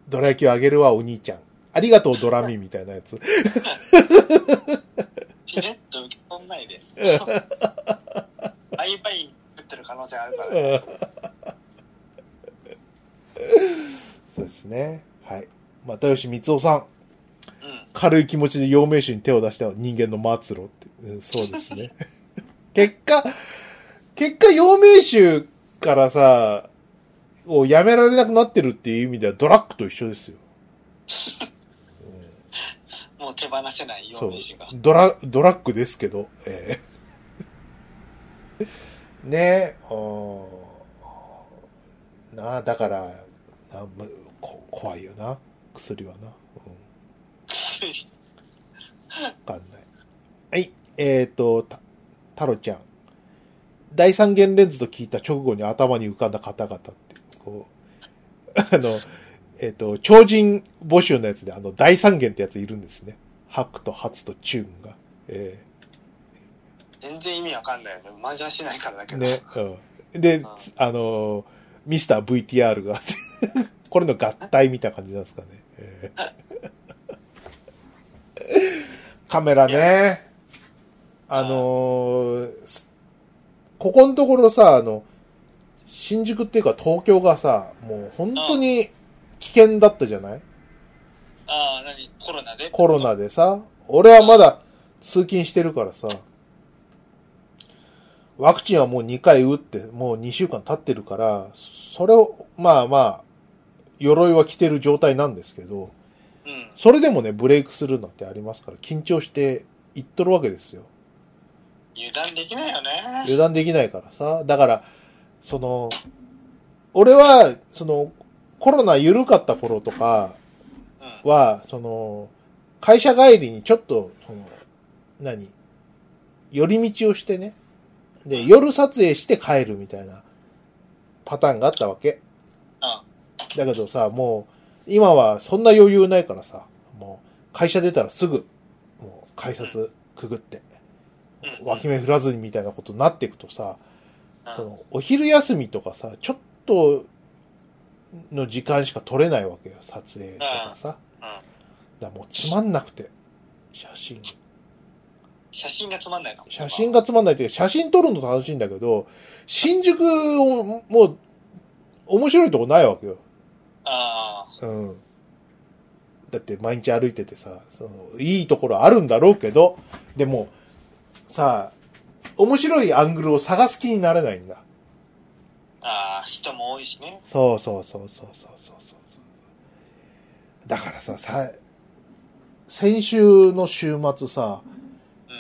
ドラ焼きをあげるわ、お兄ちゃん。ありがとう、ドラミみたいなやつ。しれっと受け取んないで。バイバイ食ってる可能性あるからね。そうですね。はい。又吉光夫さん。うん。軽い気持ちで陽明酒に手を出した人間の末路って。うんそうですね。結果、結果陽明酒からさ、をやめられなくなってるっていう意味ではドラッグと一緒ですよ。もう手放せないそう陽明酒が。。ドラ、ドラッグですけど、ええ ねえ、なあ、だから、なむこ怖いよな、薬はな。うん わかんない。はい、えっ、ー、と、た、タロちゃん。第三元レンズと聞いた直後に頭に浮かんだ方々って、こう、あの、えっ、と、超人募集のやつで、あの、第三元ってやついるんですね。ハクとハツとチューンが。え全然意味わかんないよね。麻雀しないからだけど。えね、うん。でん、あの、ミスター VTR が、これの合体みたいな感じなんですかね。ええ カメラね。あのーここのところさ、あの、新宿っていうか東京がさ、もう本当に危険だったじゃない？ああ、何？コロナで？コロナでさ、俺はまだ通勤してるからさ、ワクチンはもう2回打って、もう2週間経ってるから、それを、まあまあ、鎧は着てる状態なんですけど、うん。それでもね、ブレイクするなんてありますから、緊張していっとるわけですよ。油断できないよね。油断できないからさ。だから、その、俺は、その、コロナ緩かった頃とかうん。は、その、会社帰りにちょっと、その、何？寄り道をしてね。で、夜撮影して帰るみたいなパターンがあったわけ。うん。だけどさ、もう、今はそんな余裕ないからさ、もう、会社出たらすぐ、もう、改札くぐって、うん。脇目振らずにみたいなことになっていくとさ、うんその、お昼休みとかさ、ちょっとの時間しか撮れないわけよ、撮影とかさ。うん。だからもうつまんなくて、写真。写真がつまんないの？写真がつまんないっていうか、写真撮るの楽しいんだけど、新宿を、もう、面白いとこないわけよ。あうん。だって毎日歩いててさ、その、いいところあるんだろうけど、でも、さ、面白いアングルを探す気になれないんだ。ああ、人も多いしね。そうそうそうそうそうそうそう。だからさ、さ、先週の週末さ、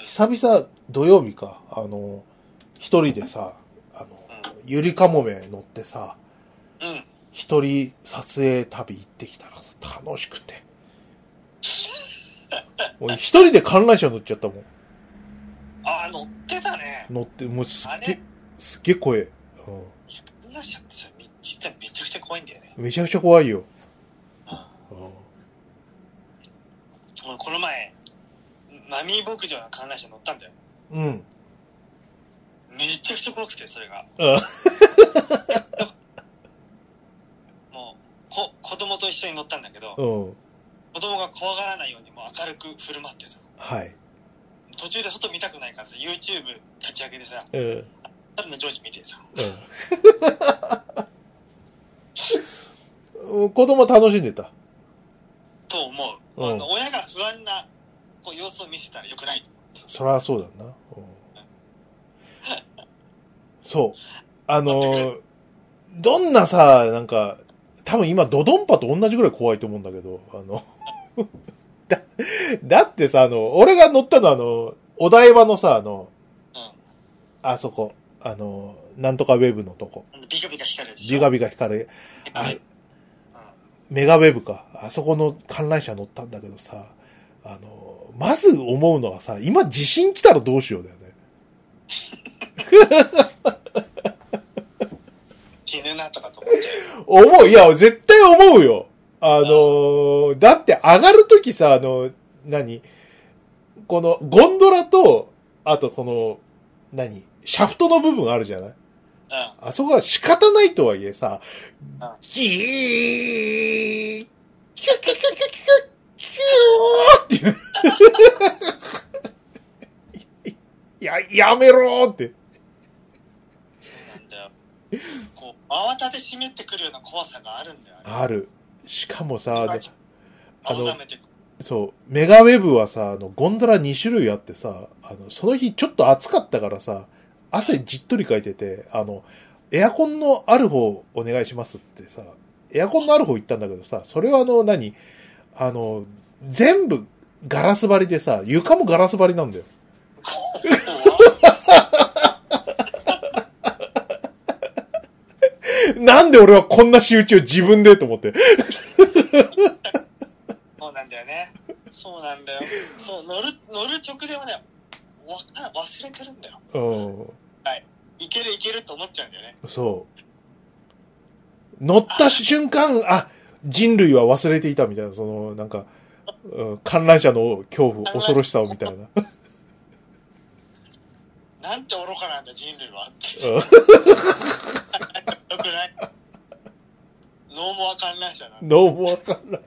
久々土曜日か、あの、一人でさ、あの、ゆりかもめ乗ってさ、うん。一人撮影旅行ってきたらさ楽しくて。俺一人で観覧車乗っちゃったもん。ああ、乗ってたね。乗って、もうすっげ、すっげえ声。うん。覧車ってさ、実はめちゃくちゃ怖いんだよね。ん。めちゃくちゃ怖いよ。うん。うん。俺この前、マミー牧場の観覧車乗ったんだよ。うん。めちゃくちゃ怖くて、それが。うん。もう、こ、子供と一緒に乗ったんだけど、うん。子供が怖がらないようにもう明るく振る舞ってさ、はい。途中で外見たくないからさ、YouTube 立ち上げてさ、うん。彼の上司見てさ、うん。子供楽しんでた？と思う。うんあの親が不安なこう様子を見せたらよくない。そりゃそうだな。うん、そう。あのーどんなさ、なんか、多分今ドドンパと同じぐらい怖いと思うんだけど、あの、だ、だってさ、あの、俺が乗ったのはあの、お台場のさ、あの、うあそこ、あの、なんとかウェブのとこ。ん。ビカビカ光るビカビカ光る。あうんメガウェブか。あそこの観覧車乗ったんだけどさ、あの、まず思うのはさ、今地震来たらどうしようだよね。死ぬなとかと思っちゃうよ。思う。いや、絶対思うよ。あのーだって上がるときさ、あの、何？この、ゴンドラと、あとこの、何？シャフトの部分あるじゃない？うん。あそこは仕方ないとはいえさうん、ギー、キュキュキュキュキュキューっていう。や、やめろーって。そうなんだよ。こう、慌たてしめってくるような怖さがあるんだよ、ある。しかもさ、あの。そう、メガウェブはさ、あの、ゴンドラ2種類あってさ、あの、その日ちょっと暑かったからさ、汗じっとりかいてて、あの、エアコンのある方お願いしますってさ、エアコンのある方行ったんだけどさ、それはあの、何あの、全部ガラス張りでさ、床もガラス張りなんだよ。なんで俺はこんな仕打ちを自分でと思って。そうなんだよね。そうなんだよ。そう、乗る、乗る直前はね、わか忘れてるんだよ。うん。いけるいけると思っちゃうんだよね。そう。乗った瞬間、あ、人類は忘れていたみたいな、その、なんか、うん観覧車の恐怖、恐ろしさをみたいな。なんて愚かなんだ人類はって。うんよくない？ノーモア観覧車なんだ。どうもわかんない。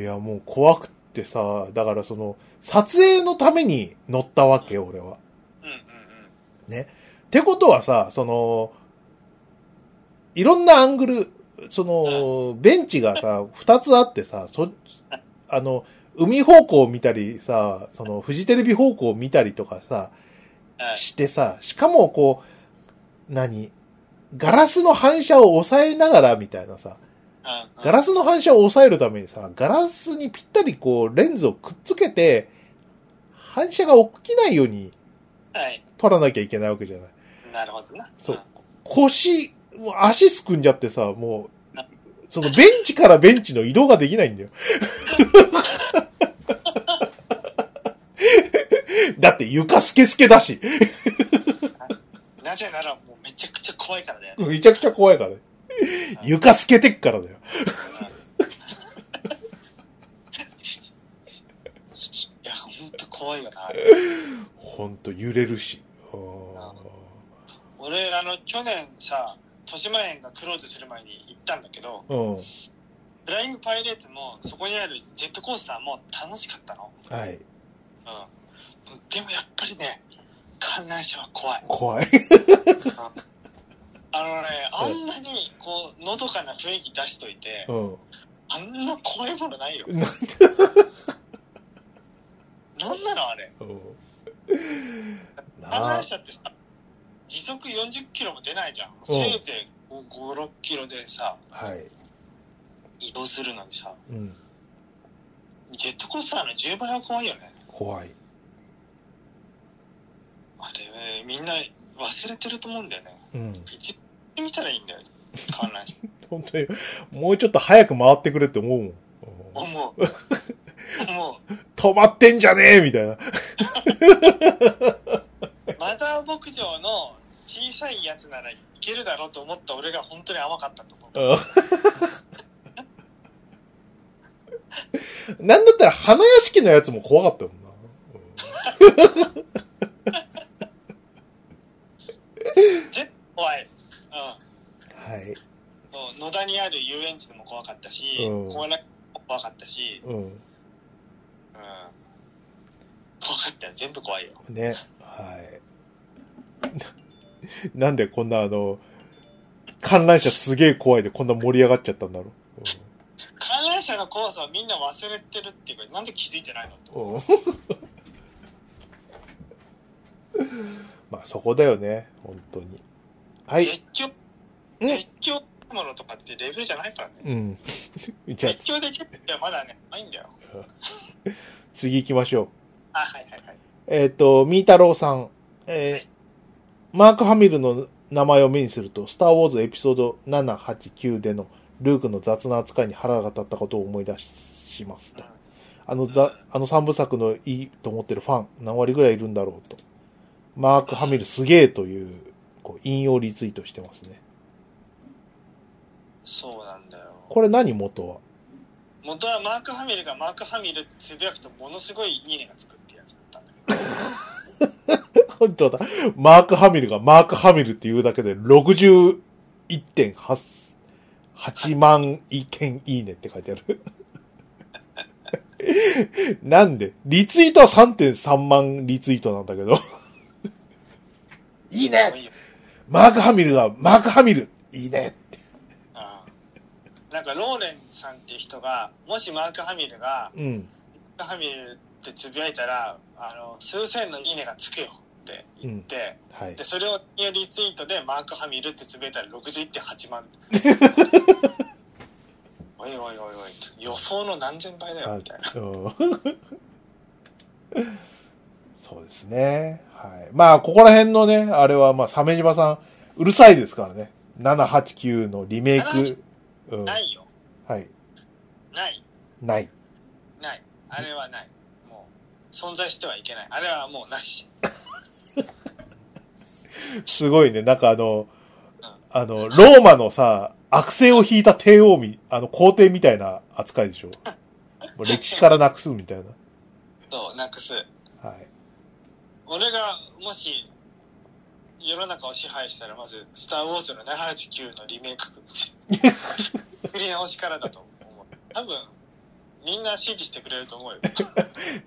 いや、もう怖くってさ、だからその、撮影のために乗ったわけよ、俺は。うんうんってことはさ、その、いろんなアングル、その、ベンチがさ、二つあってさ、そ、あの、海方向を見たりさ、その、フジテレビ方向を見たりとかさ。してさ、しかもこう、何ガラスの反射を抑えながらみたいなさ、ガラスの反射を抑えるためにさ、ガラスにぴったりこう、レンズをくっつけて、反射が起きないようにはい。撮らなきゃいけないわけじゃない。なるほどな。そう。腰、足すくんじゃってさ、もう、そのベンチからベンチの移動ができないんだよ。だって床スケスケだし、うん。なぜならもうめちゃくちゃ怖いからだよね。めちゃくちゃ怖いからね。床透けてっからだよ。いや、ほんと怖いよな。ほんと揺れるし。あ俺、あの、去年さ、豊島園がクローズする前に行ったんだけど、ーうん。フライングパイレーツもそこにあるジェットコースターも楽しかったの。はい。うん。でもやっぱりね、観覧車は怖い。怖い。あのね、あんなにこう、のどかな雰囲気出しといて、うん。あんな怖いものないよ。なん なんなのあれ？うん観覧車ってさ、時速40キロも出ないじゃん。せいぜい5、6キロでさ、はい。移動するのにさ、うん。ジェットコースターの10倍は怖いよね。怖い。あれ、みんな忘れてると思うんだよね。うん。一度見たらいいんだよ、観覧車。本当に、もうちょっと早く回ってくれって思うもん。うん思う。思う。止まってんじゃねえみたいな。マザー牧場の小さいやつならいけるだろうと思った俺が本当に甘かったと思う。うん なんだったら花屋敷のやつも怖かったもんな。絶対怖い。うん。はい。野田にある遊園地でも怖かったし、怖かったし、うん。うん。怖かったよ。全部怖いよ。ね。はい。な なんでこんなあの、観覧車すげえ怖いでこんな盛り上がっちゃったんだろう。観覧車の怖さをみんな忘れてるっていうか、なんで気づいてないのと。うんうん まあそこだよね、本当に。はい。絶叫、うん絶叫ものとかってレベルじゃないからね。うん。じゃあ絶叫できるってまだね、ないんだよ。次行きましょう。あ、はいはいはい。えっ、と、みーたろうさん。えーマーク・ハミルの名前を目にすると、スター・ウォーズエピソード7、8、9でのルークの雑な扱いに腹が立ったことを思い出しますと。あのざ、あの三部作のいいと思ってるファン、何割ぐらいいるんだろうと。マーク・ハミルすげえという、こう、引用リツイートしてますね。そうなんだよ。これ何元は？元はマーク・ハミルがマーク・ハミルってつぶやくとものすごいいいねがつくってやつだったんだけど。本当だ。マーク・ハミルがマーク・ハミルっていうだけで61.8万意見いいねって書いてある。なんで？リツイートは3.3万リツイートなんだけど。いいねマーク・ハミルがマーク・ハミルいいねって。うんなんかローレンさんっていう人が、もしマーク・ハミルが、うん。マーク・ハミルってつぶやいたら、あの、数千のいいねがつくよって言って、はいで、。それをリツイートでマーク・ハミルってつぶやいたら61.8万。おいおいおいおい、予想の何千倍だよ、みたいな。うんそうですね。はい。まあ、ここら辺のね、あれは、まあ、鮫島さん、うるさいですからね。789のリメイク。うん。はないよ。い。ない。ない。ない。あれはない。もう、存在してはいけない。あれはもうなし。すごいね。なんかあのうん、あの、ローマのさ、悪性を引いた帝王み、あの、皇帝みたいな扱いでしょ。歴史からなくすみたいそう、なくす。俺が、もし、世の中を支配したら、まず、スター・ウォーズの789のリメイク作り直しからだと思う。多分、みんな支持してくれると思うよ。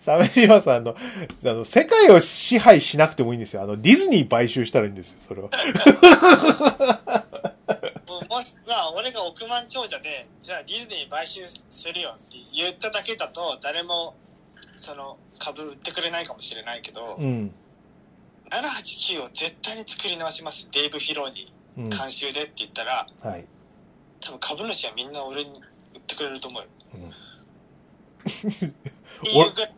鮫島さんの、あの、世界を支配しなくてもいいんですよ。あの、ディズニー買収したらいいんですよ、それは。もうもし、まあ、俺が億万長者で、じゃあディズニー買収するよって言っただけだと、誰も、その、株売ってくれないかもしれないけど、うん。789を絶対に作り直します。デイブ・フィローにうん。監修でって言ったら、はい。多分株主はみんな俺に売ってくれると思うよ。うんっていうぐらい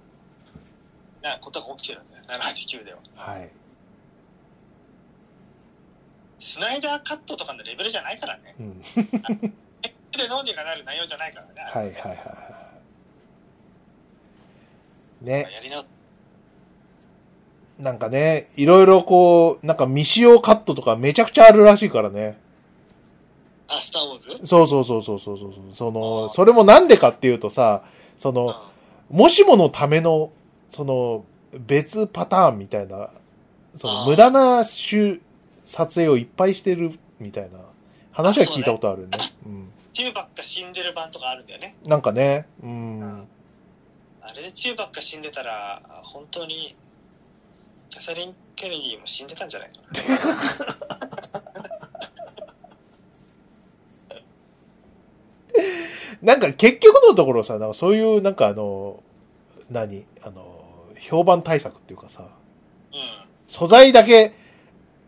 なことが起きてるんだよ、789では。はい。スナイダーカットとかのレベルじゃないからね。うん。手で脳にがなる内容じゃないからね。はいはいはいはい。ね。やり直なんかね、いろいろこう、なんか未使用カットとかめちゃくちゃあるらしいからね。あ、スター・ウォーズ？そうそうそうそうそうそう。そあの、ーそれもなんでかっていうとさ、その、うんもしものための、その、別パターンみたいな、その、無駄な集撮影をいっぱいしてるみたいな話は聞いたことあるね。チューバッカ死んでる版とかあるんだよね。うん。なんかね、うん。あれでチューバッカ死んでたら、本当に、キャサリン・ケネディも死んでたんじゃないかな。なんか結局のところさ、なんかそういう、なんかあの、何あの、評判対策っていうかさ、うん。素材だけ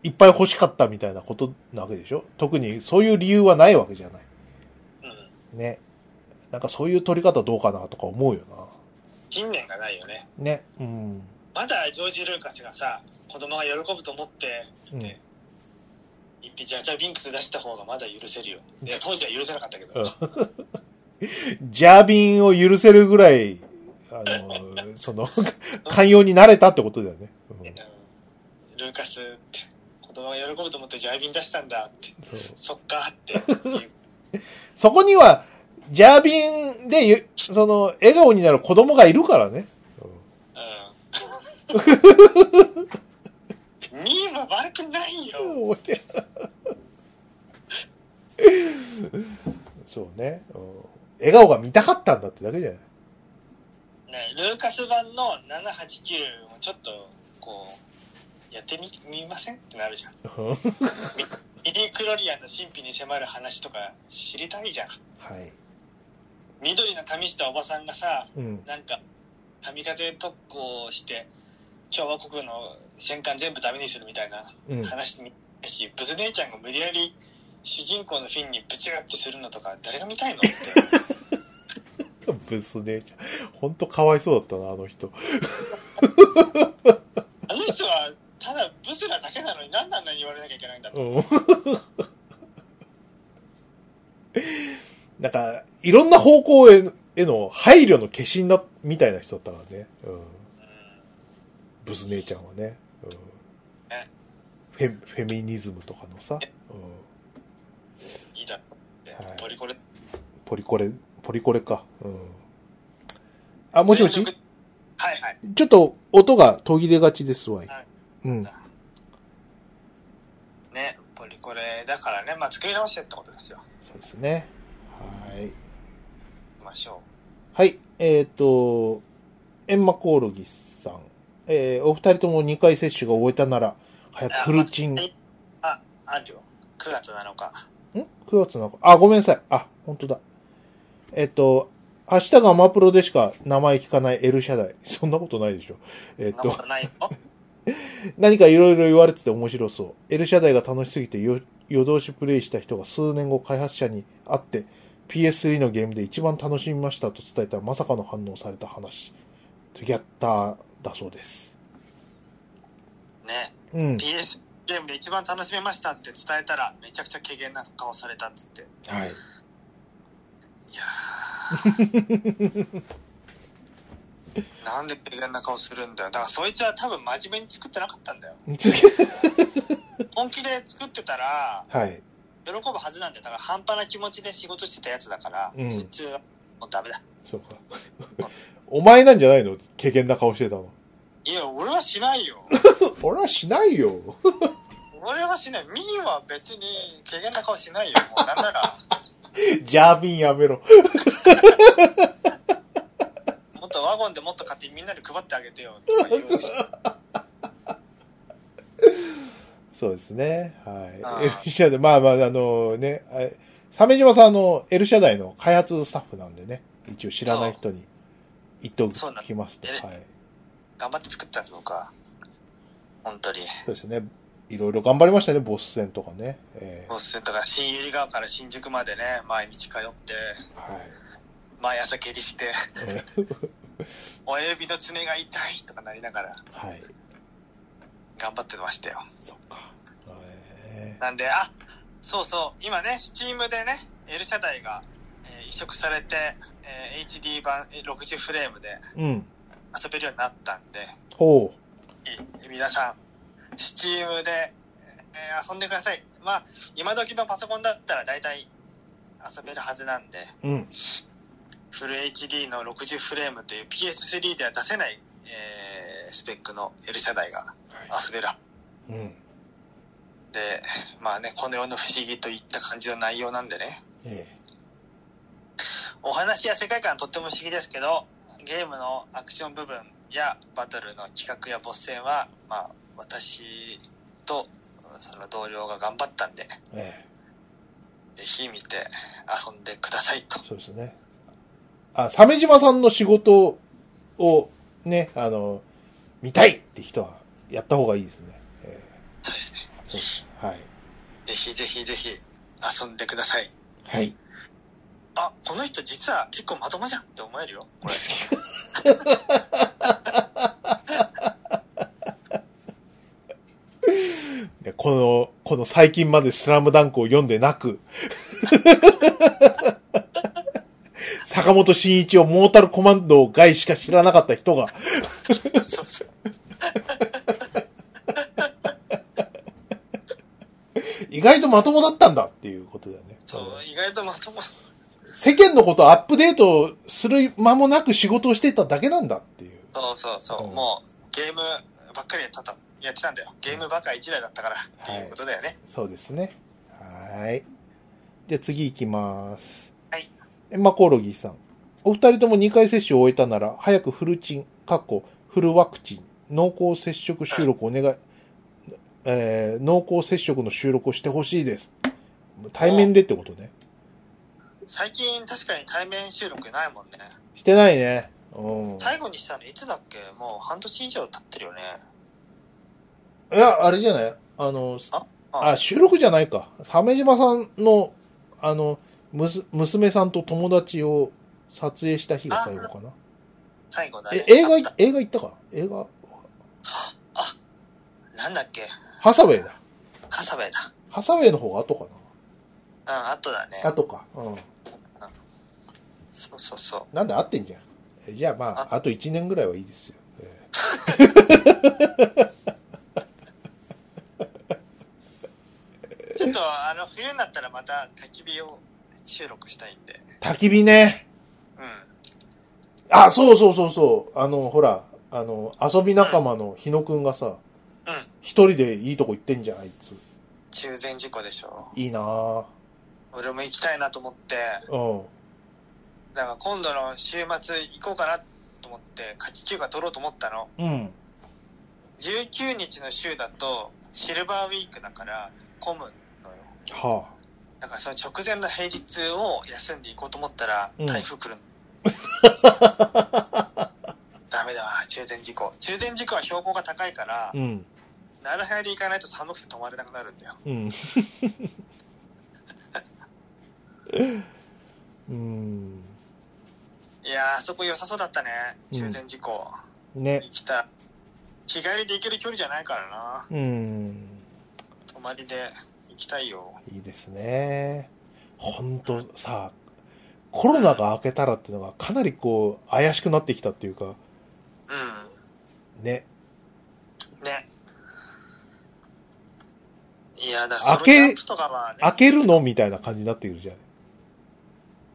いっぱい欲しかったみたいなことなわけでしょ？特にそういう理由はないわけじゃない。うん。ね。なんかそういう取り方どうかなとか思うよ信念がないよね。な。ね。うん。まだジョージ・ルーカスがさ、子供が喜ぶと思って、うん。ね一匹ジャジャビンクス出した方がまだ許せるよ。いや、当時は許せなかったけど。ジャービンを許せるぐらい、あの、その、寛容になれたってことだよね。うんうんルーカスって、子供が喜ぶと思ってジャービン出したんだって、そっかって。そこには、ジャービンでゆ、その、笑顔になる子供がいるからね。うん。ミーも悪くないよ。そうね。うん笑顔が見たかったんだってだけじゃない。ね、ルーカス版の789もちょっと、こう、やってみ、見ません？ってなるじゃん。ミミディクロリアンの神秘に迫る話とか知りたいじゃん。はい。緑の髪したおばさんがさ、うん。なんか、神風特攻をして、共和国の戦艦全部ダメにするみたいなうん。話見たし、ブズ姉ちゃんが無理やり主人公のフィンにブチューってするのとか、誰が見たいの？って。ブス姉ちゃん。ほんとかわいそうだったな、あの人。あの人は、ただブスなだけなのに何であんなに言われなきゃいけないんだと。うん。なんか、いろんな方向へへの配慮の化身だ、みたいな人だったからね。うん。うんブス姉ちゃんはね。うん。ねフェ、フェミニズムとかのさ。うん。いいだはいポリコレ。ポリコレ、ポリコレか。うん。あ、もしもし？はいはい。ちょっと音が途切れがちですわいはい。うん。ね、ポリコレだからね、まあ作り直してってことですよ。そうですね。はい。ましょはい。えっ、と、エンマコオロギさん。えー、お二人とも2回接種が終えたなら、早う。くフルチン。んあ、ああるよ。9月7日。?9 月なんか、あ、ごめんなさい。あ、本当だ。えっ、と、ハッシュタグアマプロでしか名前聞かない L 社代。そんなことないでしょ。えっ、そんなこと。何かいろいろ言われてて面白そう。L 社代が楽しすぎてよ夜通しプレイした人が数年後開発者に会って PS3 のゲームで一番楽しみましたと伝えたらまさかの反応された話。トゥギャッターだそうです。ね、うん。PS ゲームで一番楽しめましたって伝えたら、めちゃくちゃ軽減な顔されたっつって。はい。いやー なんで軽減な顔するんだよ。だからそいつは多分真面目に作ってなかったんだよ。次 本気で作ってたら、はい。喜ぶはずなんだよ。だから半端な気持ちで仕事してたやつだから、うんそいつはもうダメだ。そうか。お前なんじゃないの？軽減な顔してたの。いや、俺はしないよ。俺はしないよ。俺はしない。ミーは別に軽減な顔しないよ。もうなんなら、ジャービンやめろ。もっとワゴンでもっと買ってみんなに配ってあげてよ。とか言うし。そうですね。はい。あー L 社代、まあまあ、あのね、鮫島さんあの L 社代の開発スタッフなんでね、一応知らない人に言っておきますと。えはい。頑張って作ったんです、僕は。本当に。そうですね。いろいろ頑張りましたね、ボス戦とかね。えボス戦とか新百合川から新宿までね、毎日通って、ーはい。毎朝蹴りして、え 親指の爪が痛いとかなりながらーはい。頑張ってましたよ。そっか。えなんで、あ、そうそう、今ね、スチームでね、L 社台が、えー移植されて、えー HD 版えー60フレームでーうん。遊べるようになったんで、ほいい皆さん、スチームで、えー遊んでください。まあ、今時のパソコンだったら大体遊べるはずなんで、う。うん。フル HD の60フレームという PS3 では出せない、えースペックの L 社台がは遊べる。い。うん。で、まあね、この世の不思議といった感じの内容なんでね、えお話や世界観はとっても不思議ですけど、ゲームのアクション部分やバトルの企画やボス戦は、まあ、私とその同僚が頑張ったんで、ーえぜひ見て遊んでくださいとー。そうですね。あ、鮫島さんの仕事をね、あの、見たいって人はやった方がいいですね。えそうですね。ーそうです。はい。ぜひぜひぜひ遊んでください。はい。あ、この人実は結構まともじゃんって思えるよ。これ。でこの、この最近までスラムダンクを読んでなく、坂本慎一をモータルコマンド外しか知らなかった人が、そうそう。意外とまともだったんだっていうことだよね。そう、意外とまとも。世間のことをアップデートする間もなく仕事をしてただけなんだっていう。そうそうそう。うんもう、ゲームばっかりやったと、やってたんだよ。ゲームばっか一台だったから、っていうことだよね。そうですね。はい。じゃあ次行きます。はい。エンマコオロギーさん。お二人とも2回接種を終えたなら、早くフルチン、かっこフルワクチン、濃厚接触収録お願い、えー、濃厚接触の収録をしてほしいです。対面でってことね。最近確かに対面収録ないもんね。してないね。うん。最後にしたのいつだっけ？もう半年以上経ってるよね。いや、あれじゃない？あの、ああ、収録じゃないか。鮫島さんの、あの、むす、娘さんと友達を撮影した日が最後かな。最後だね。え、映画映画行ったか？映画、たなんだっけ？ハサウェイだ。ハサウェイだ。ハサウェイの方が後かうん、後だねな。。後か。うん。そうそうそう。なんで合ってんじゃん。えじゃあまあ、あと1年ぐらいはいいですよ。えちょっと、あの、冬になったらまた焚き火を収録したいんで。ー焚き火ね。うん。あ、そうそうそうそう。あの、ほら、あの、遊び仲間の日野くんがさ、うん。一人でいいとこ行ってんじゃん、あいつ。中禅寺湖でしょ。いいなぁ。俺も行きたいなと思って、うん。だから今度の週末行こうかなと思って、夏季休暇取ろうと思ったの。うん。19日の週だと、シルバーウィークだから、混むのよ。はだからその直前の平日を休んで行こうと思ったら、うん台風来るの。ダメだわ、中禅寺湖。中禅寺湖は標高が高いからあ。、うん。なる早で行かないと寒くて泊まれなくなるんだよ。うん。うん。いやー、あそこ良さそうだったね。うん中禅寺湖。ね。行きたい。日帰りで行ける距離じゃないからな。うん。泊まりで行きたいよ。いいですね。ほんとさ、コロナが明けたらっていうのがかなりこう、怪しくなってきたっていうか、うん。ね。ね。いや、だから開けとかはね。開けるのみたいな感じになってくるじゃん。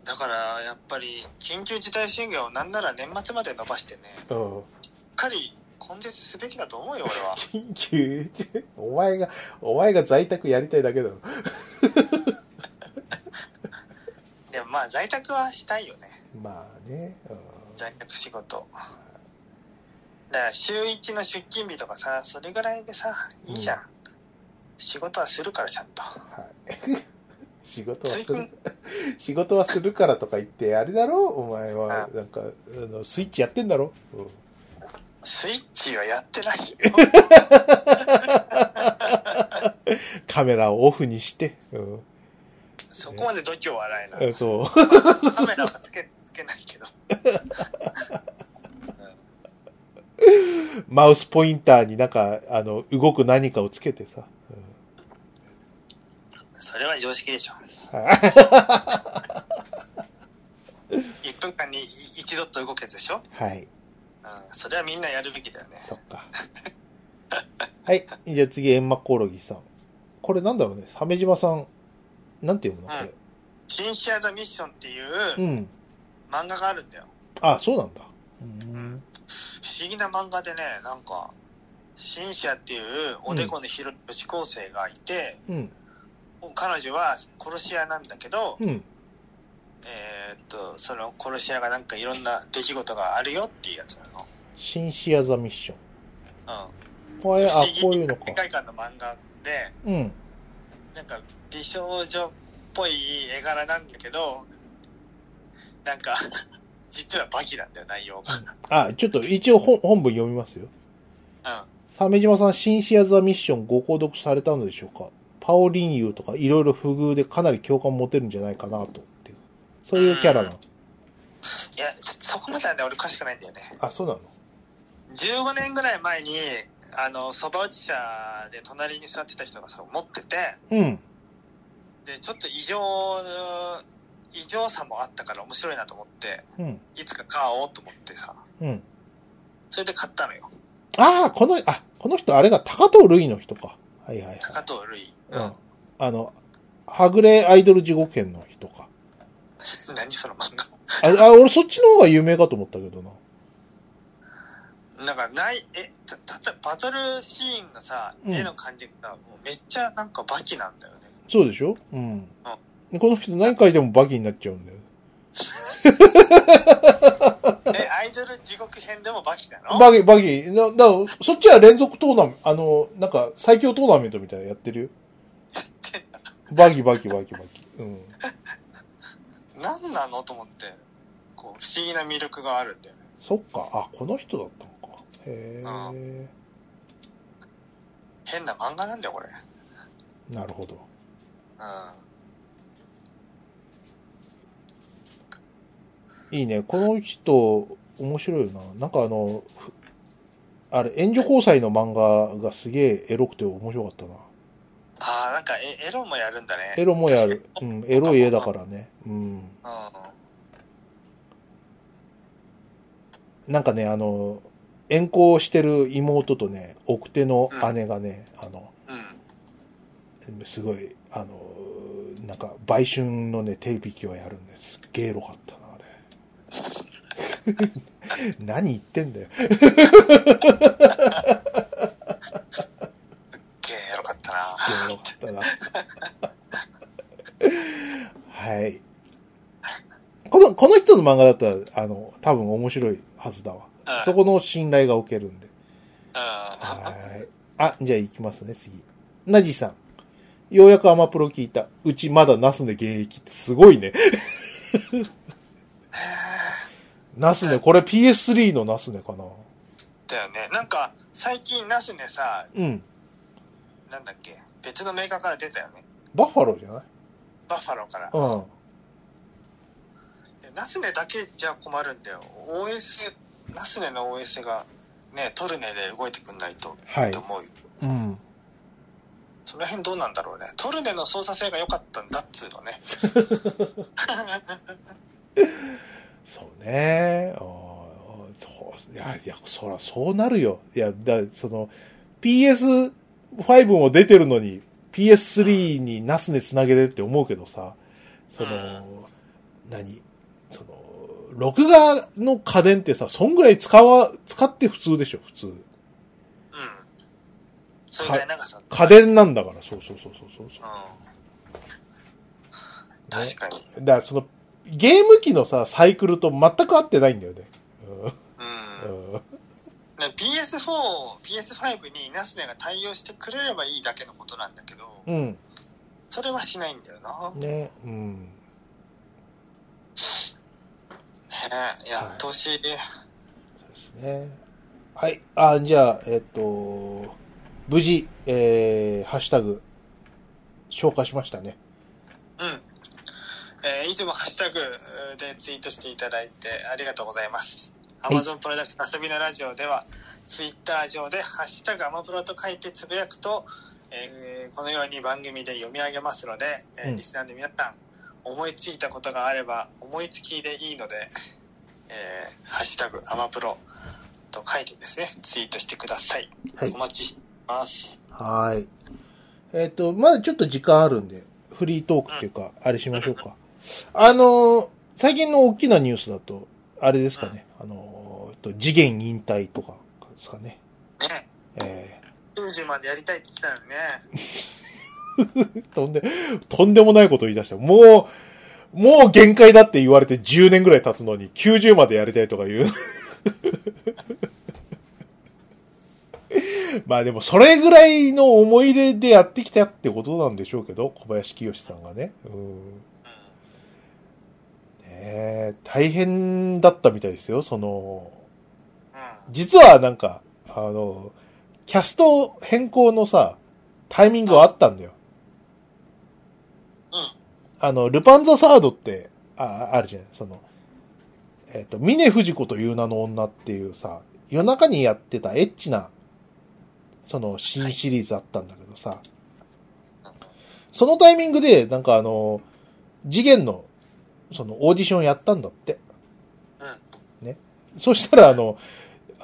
だから、やっぱり、緊急事態宣言をなんなら年末まで伸ばしてね、うん。しっかり根絶すべきだと思うよ、俺は。緊急、お前が、お前が在宅やりたいだけだろ。でもまあ、在宅はしたいよね。まあね。うん在宅仕事。だから、週一の出勤日とかさ、それぐらいでさ、いいじゃん。仕事はするから、ちゃんと。はい。仕事はする 仕事はするからとか言って、あれだろ？お前は、なんか、あの、スイッチやってんだろ、うんスイッチはやってないよ。カメラをオフにして、うんそこまで度胸はないな。うん。そう。カメラはつけ、つけないけど。マウスポインターになんか、あの、動く何かをつけてさ。それは常識でしょ。うんはい1分間に一度と動くやつでしょはい。うん。それはみんなやるべきだよね。そっか。はい。じゃあ次、エンマコオロギさん。これなんだろうね。鮫島さん、なんて読むの？これ。シンシア・ザ・ミッションっていううん。漫画があるんだよ。あ、そうなんだ。うん。不思議な漫画でね、なんか、シンシアっていうおでこの広い女子高生がいて、うん。彼女は殺し屋なんだけど、うん。えーっと、その殺し屋がなんかいろんな出来事があるよっていうやつなの。シンシア・ザ・ミッション。うん。これ、あこういうのか世。界観の漫画で、うん。なんか美少女っぽい絵柄なんだけど、なんか、実はバキなんだよ、内容が。あ、ちょっと一応本本文読みますよ。うん。鮫島さん、シンシア・ザ・ミッションご購読されたのでしょうか？パオリンユーとかいろいろ不遇でかなり共感持てるんじゃないかなと。っていうそういうキャラなの？いや、そそこまではね、俺詳しくないんだよね。あ、そうなの？15年ぐらい前に、あの、蕎麦打ち社で隣に座ってた人がそれを持ってて、うん。で、ちょっと異常、異常さもあったから面白いなと思って、うん。いつか買おうと思ってさ、うん。それで買ったのよ。ああ、この、あ、この人あれが高藤類の人か。はいはいはい。高藤類。うん。あの、はぐれアイドル地獄編の人か。何その漫画？あ、あ、俺そっちの方が有名かと思ったけどな。なんかない、え、た、たとバトルシーンのさ、うん絵の感じがもうめっちゃなんかバキなんだよね。そうでしょ？うん。でこの人何回でもバキになっちゃうんだよ。え、アイドル地獄編でもバキなの？バキ、バキ。な、だそっちは連続トーナメント、あの、なんか、最強トーナメントみたいなのやってるよ。バキバキバキバキ。うん。何なのと思って、こう、不思議な魅力があるんだよね。そっか。あ、この人だったのか。へえ。変な漫画なんだよ、これ。なるほど。うん。いいね。この人、面白いよな。なんかあの、ふあれ、援助交際の漫画がすげえエロくて面白かったな。ああ、なんかエエロもやるんだね。エロもやる。うん、エロい絵だからね。うん。うん。なんかね、あの、遠行してる妹とね、奥手の姉がね、あの、うん。すごい、あの、なんか、売春のね、手引きをやるんです。ゲエロかったな、あれ。何言ってんだよ。ったな。ゲエロかったな。はい。この、この人の漫画だったら、あの、多分面白いはずだわ。うんそこの信頼がおけるんで。うん。はい。あ、じゃあ行きますね、次。ナジさん。ようやくアマプロ聞いた。うちまだナスネ現役ってすごいね。ナスネ、これ PS3 のナスネかなだよね。なんか、最近ナスネさ、うん。なんだっけ、別のメーカーから出たよね。バッファローじゃない？バッファローから。うん。でナスネだけじゃ困るんだよ。OS、ナスネの OS が、ね、トルネで動いてくんないと、はいって思うよ。うん。その辺どうなんだろうね。トルネの操作性が良かったんだっつうのね。そうね。あーそう。いや、いや、そら、そうなるよ。いや、だ、その、PS5 も出てるのに、PS3 にナスネつなげれって思うけどさ、その、何？その、録画の家電ってさ、そんぐらい使わ、使って普通でしょ、普通。うん。それぐらい長さ。家電なんだから、そうそうそうそうそうそう。うん。確かに。だからその、ゲーム機のさ、サイクルと全く合ってないんだよね。うん。うん。うんね PS4、PS5 にナスネが対応してくれればいいだけのことなんだけど、うん。それはしないんだよな。ねね、うん。え、やってほしい。そうですね。はい。あ、じゃあ、えっと、無事、えー、ハッシュタグ、消化しましたね。うん。えーいつもハッシュタグでツイートしていただいてありがとうございます。い Amazon プロダクト遊びのラジオでは、ツイッター上でハッシュタグアマプロと書いてつぶやくと、えーこのように番組で読み上げますので、えーうんリスナーの皆さん、思いついたことがあれば、思いつきでいいので、えーハッシュタグアマプロと書いてですね、ツイートしてください。はいお。待ちしてます。はい。えっ、と、まだちょっと時間あるんで、フリートークっていうか、あれしましょうか。あのー最近の大きなニュースだと、あれですかね、あのーと、次元引退とかですかね。ね。え90までやりたいって言ってたのにね。ー とんで、とんでもないこと言い出した。もう、もう限界だって言われて10年ぐらい経つのに、90までやりたいとか言う。まあでも、それぐらいの思い入れでやってきたってことなんでしょうけど、小林清さんがね。うん。ねえ大変だったみたいですよ、その、うん。実はなんか、あの、キャスト変更のさ、タイミングはあったんだよ。うん。あの、ルパンザサードって、あ、あるじゃん。その、えっ、と、峰藤子という名の女っていうさ、夜中にやってたエッチな、その、新シリーズあったんだけどさ、そのタイミングで、なんかあの、次元の、その、オーディションやったんだって。うん。ね。そしたら、あの、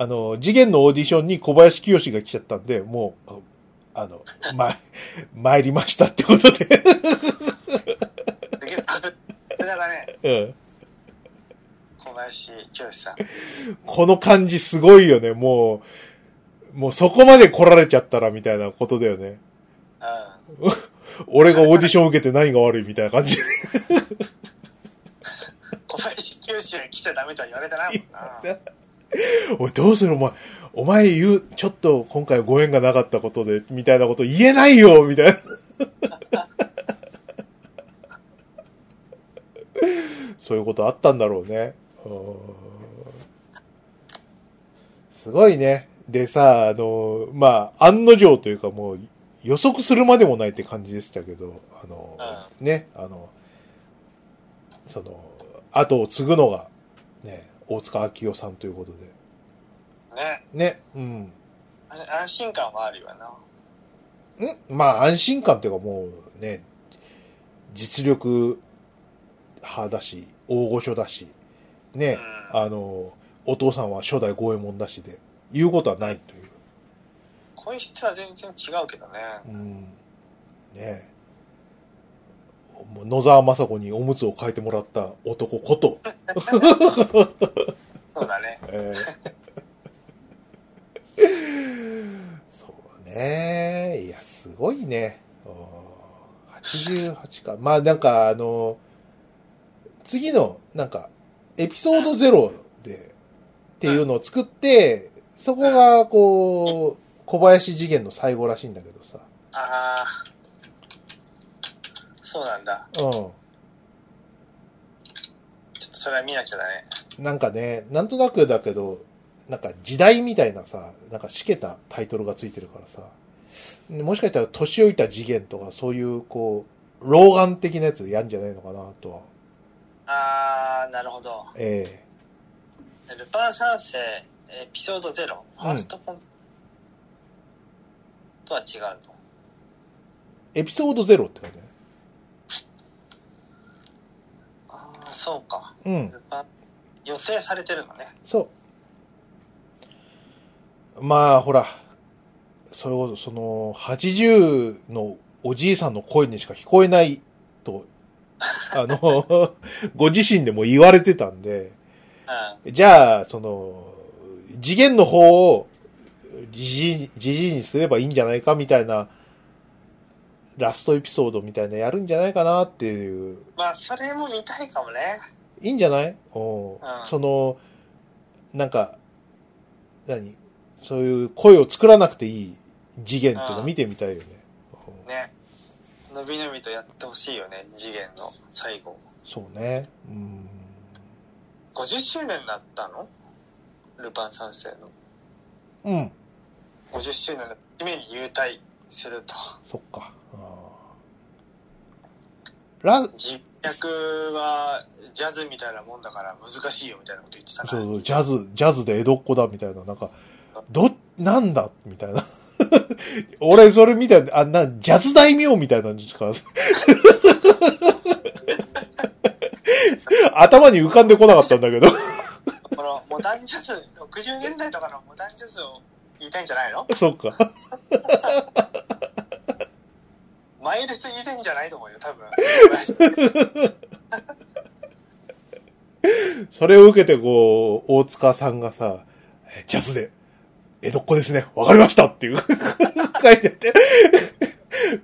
あの、次元のオーディションに小林清が来ちゃったんで、もう、あの、ま、参りましたってことで。すげえ、あぶってな画だね。うん。小林清さん。この感じすごいよね。もう、もうそこまで来られちゃったらみたいなことだよね。うん。俺がオーディション受けて何が悪いみたいな感じ。小林清に来ちゃダメとは言われてないもんな。おい、どうする？お前、お前言う、ちょっと今回ご縁がなかったことで、みたいなこと言えないよみたいな。そういうことあったんだろうね。うんすごいね。でさ、あの、まあ、案の定というかもう予測するまでもないって感じでしたけど、あの、ね、あの、その、後を継ぐのが、ね、大塚明夫さんということで。ね。ね、うん。あ安心感はあるよな。ん？まあ安心感っていうかもうね、実力派だし、大御所だし、ね、うんあの、お父さんは初代五右衛門だしで、言うことはないという。声質は全然違うけどね。うん。ね野沢雅子におむつを変えてもらった男こと、そうだね。えーそうね。いや、すごいね。うん88か。まあなんかあの、次の、なんか、エピソード0で、っていうのを作って、そこが、こう、小林次元の最後らしいんだけどさ。ああ。そうなんだ。うちょっとそれは見なきゃだね。ん。なんかね、なんとなくだけど、なんか時代みたいなさ、なんかしけたタイトルがついてるからさ、もしかしたら年老いた次元とかそういう、こう、老眼的なやつやんじゃないのかなとは。ああ、なるほど。えルパン三世エピソード0、ファーストコン、とは違うの？えエピソード0って感じそうか。うん。予定されてるのね。そう。まあ、ほら、それこそ、その、80のおじいさんの声にしか聞こえないと、あの、ご自身でも言われてたんで、うん。じゃあ、その、次元の方を、じじじじいにすればいいんじゃないかみたいな、ラストエピソードみたいなやるんじゃないかなっていう、まあ、それも見たいかもね。いいんじゃない？おうんその、なんか、何？そういう声を作らなくていい次元っていうのを見てみたいよね。うんね。のびのびとやってほしいよね、次元の最後。そうね。うん。50周年になったの？ルパン三世の。うん。50周年のために優待すると。そっか。ラ、実役はジャズみたいなもんだから難しいよみたいなこと言ってたな。そうそう、ジャズ、ジャズで江戸っ子だみたいな、なんか、ど、なんだ？みたいな。俺、それみたいな、あんな、ジャズ大名みたいなのしか、頭に浮かんでこなかったんだけど。このモダンジャズ、60年代とかのモダンジャズを言いたいんじゃないの？そっか。マイルス以前じゃないと思うよ、多分。それを受けて、こう、大塚さんがさ、えジャズで、江戸っ子ですね。わかりましたっていう、書いてて、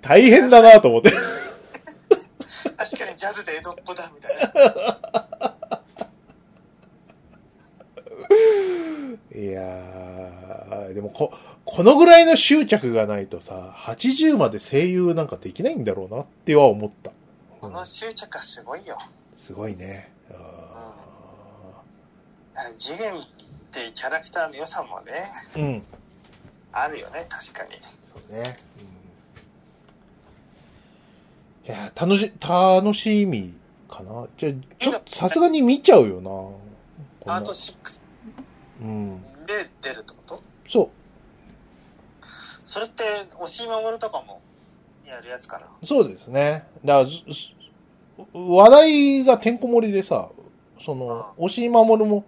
大変だなと思って。確かにジャズで江戸っ子だ、みたいな。いやー、でもこ、このぐらいの執着がないとさ、80まで声優なんかできないんだろうなっては思った。この執着はすごいよ。すごいね。ああ次元ってキャラクターの良さもね、ーうん。あるよね、確かに。そうね。うん、いや、楽し、楽しみかな。じゃあちょっとさすがに見ちゃうよな。パート6うん。で出るってこと？そそれって、押し守とかもやるやつかな？う、そうですね。だからず、話題がてんこ盛りでさ、その、押井守も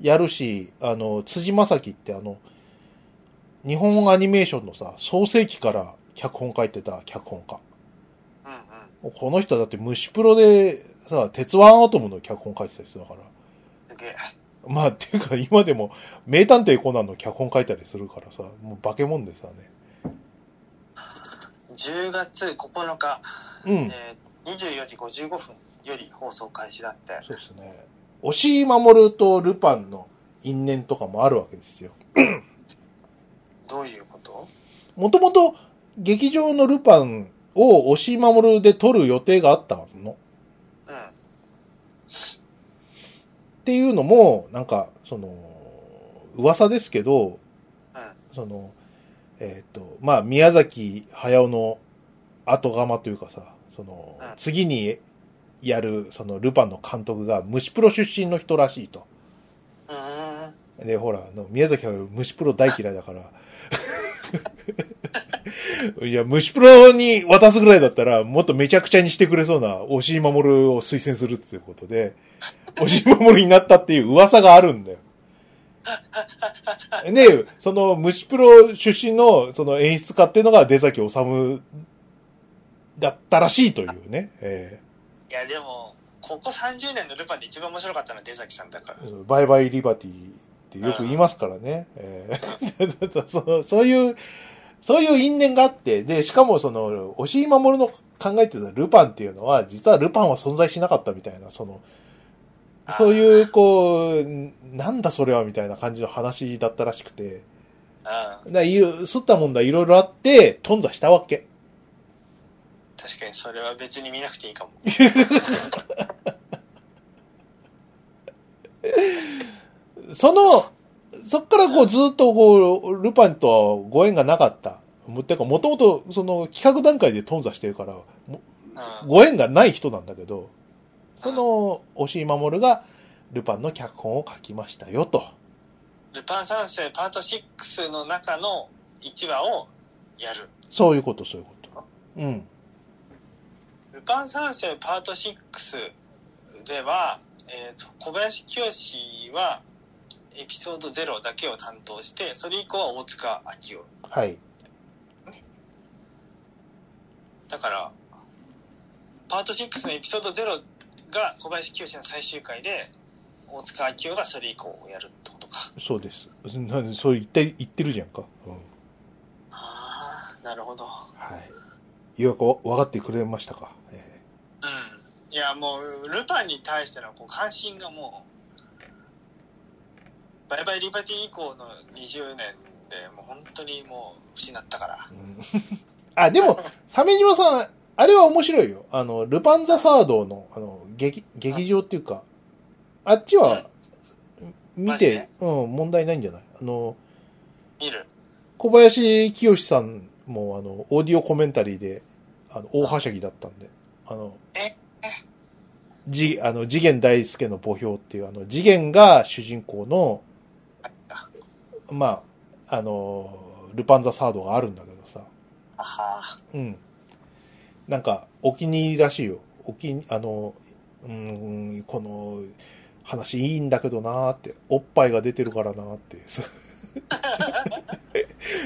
やるし、あの、辻正樹ってあの、日本アニメーションのさ、創世期から脚本書いてた脚本家。うんこの人はだって虫プロでさ、鉄腕アトムの脚本書いてた人だから。すげえ。まあ、っていうか今でも名探偵コナンの脚本書いたりするからさ、もう化け物でさね。10月9日、うん。えー、24時55分より放送開始だって。そうですね。押井守とルパンの因縁とかもあるわけですよ。どういうこと？もともと劇場のルパンを押井守で撮る予定があったの。うん。っていうのも、なんか、その、噂ですけど、うん。その、えっ、と、まあ、宮崎駿の後釜というかさ、そのうん、次にやる、その、ルパンの監督が虫プロ出身の人らしいと。で、ほら、あの、宮崎駿虫プロ大嫌いだから。いや、虫プロに渡すぐらいだったら、もっとめちゃくちゃにしてくれそうな、押井守を推薦するっていうことで、押井守になったっていう噂があるんだよ。で、その虫プロ出身のその演出家っていうのが出崎治だったらしいというね。えいや、でも、ここ30年のルパンで一番面白かったのは出崎さんだから。ーバイバイリバティってよく言いますからね。えー そ のそういう、そういう因縁があって、で、しかもその、押井守の考えてたルパンっていうのは、実はルパンは存在しなかったみたいな、その、そういう、こう、なんだそれはみたいな感じの話だったらしくて、うん。だいろすったもんだいろいろあって、頓挫したわけ。確かにそれは別に見なくていいかも。その、そっからこうずっとこう、ルパンとはご縁がなかった。もてか、もともとその企画段階で頓挫してるから。ご縁がない人なんだけど、その、押井守がルパンの脚本を書きましたよと。ルパン三世パート6の中の1話をやる。そういうこと、そういうこと。うん。ルパン三世パート6では、えーと小林清はエピソード0だけを担当して、それ以降は大塚明夫。はい。だから、パート6のエピソード0が小林清の最終回で、大塚明夫がそれ以降をやるってことか。そうです。なそう言って、言ってるじゃんか。うん。ああ、なるほど。はい。よく分かってくれましたか。えうん。いや、もう、ルパンに対してのこう関心がもう、バイバイリバティ以降の20年でもう本当にもう失ったから。ーうん あ、でも、鮫島さん、あれは面白いよ。あの、ルパンザサードの、あの、劇、劇場っていうか、あっちは、見て、うん、問題ないんじゃない？あの、見る。小林清さんも、あの、オーディオコメンタリーで、あの、大はしゃぎだったんで、あのえ、じ、あの、次元大介の墓標っていう、あの、次元が主人公の、あまあ、あの、ルパンザサードがあるんだけどさ、あは。うん。なんか、お気に入りらしいよ。お気に、あの、うーん、この話いいんだけどなーって、おっぱいが出てるからなーって、す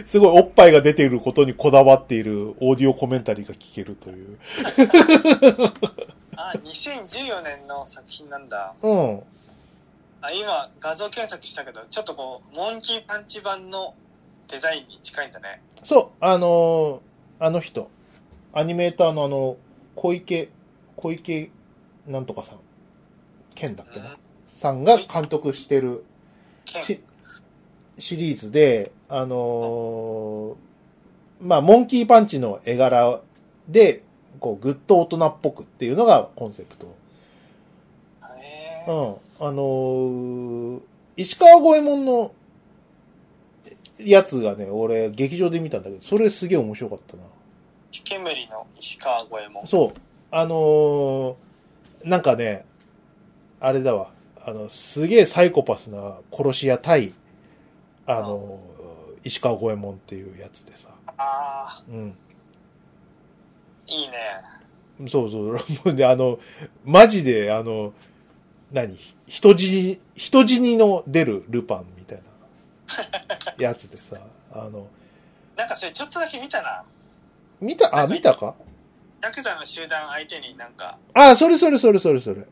すごいおっぱいが出ていることにこだわっているオーディオコメンタリーが聞けるという。あ、2014年の作品なんだ。うん。あ今、画像検索したけど、ちょっとこう、モンキーパンチ版のデザインに近いんだね。そう、あのーあの人、アニメーターのあの、小池、小池なんとかさん、健だっけな、うんさんが監督してる剣しシリーズで、あのーまあ、モンキーパンチの絵柄で、こう、ぐっと大人っぽくっていうのがコンセプト。うん。あのー石川五右衛門のやつがね、俺、劇場で見たんだけど、それすげえ面白かったな。煙の石川。そう。あのーなんかね、あれだわ。あの、すげえサイコパスな殺し屋対、あのー石川五右衛門っていうやつでさ。ああ、うん。いいね。そうそう。もうね、あの、マジで、あの、何？人死に、人死にの出るルパンみたいなやつでさ。あの、なんかそれちょっとだけ見たな。見た、あ、見たか？ヤクザの集団相手になんか、ああ、それそれそれそれそれ。ね、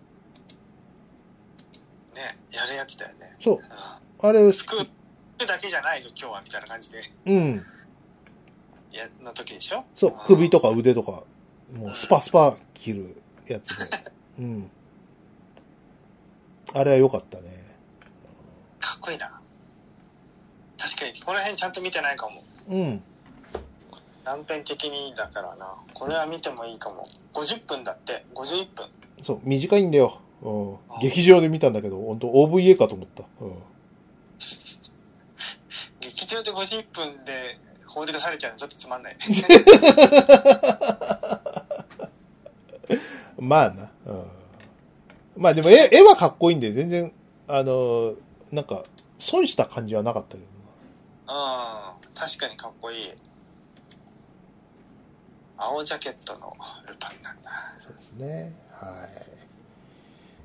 やるやつだよね。そう。うん。あれを好き。服、服だけじゃないぞ、今日は、みたいな感じで、うん。や、の時でしょ？そう。首とか腕とか、もうスパスパ切るやつで。うん。あれは良かったね。かっこいいな。確かに、この辺ちゃんと見てないかも。うん。断片的にだからな。これは見てもいいかも。50分だって、51分。そう、短いんだよ。うん。劇場で見たんだけど、本当 OVA かと思った。うん。劇場で50分で放り出されちゃうのちょっとつまんないね。まあな。うん。まあでも絵、絵はかっこいいんで、全然、あの、なんか、損した感じはなかったけどうん。確かにかっこいい。青ジャケットのルパンなんだ。な。そうですね。はい。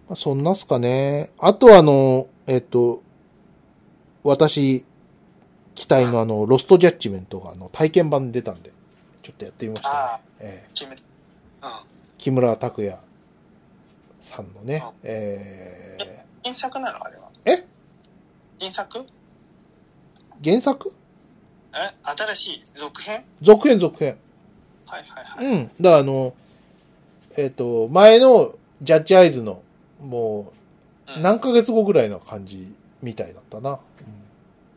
まあ、そんなっすかね。あとはあの、えっと、私、期待のあの、ロストジャッジメントがあの、体験版出たんで、ちょっとやってみました、ねああ。ええうん。木村拓哉さんのねあ、え原作なの？あれは。え？原作？ー、原作？え新しい続編？続編続編。はいはいはい。うん。だからあの、えっ、と、前のジャッジアイズの、もう、うん何ヶ月後ぐらいの感じみたいだったな。あ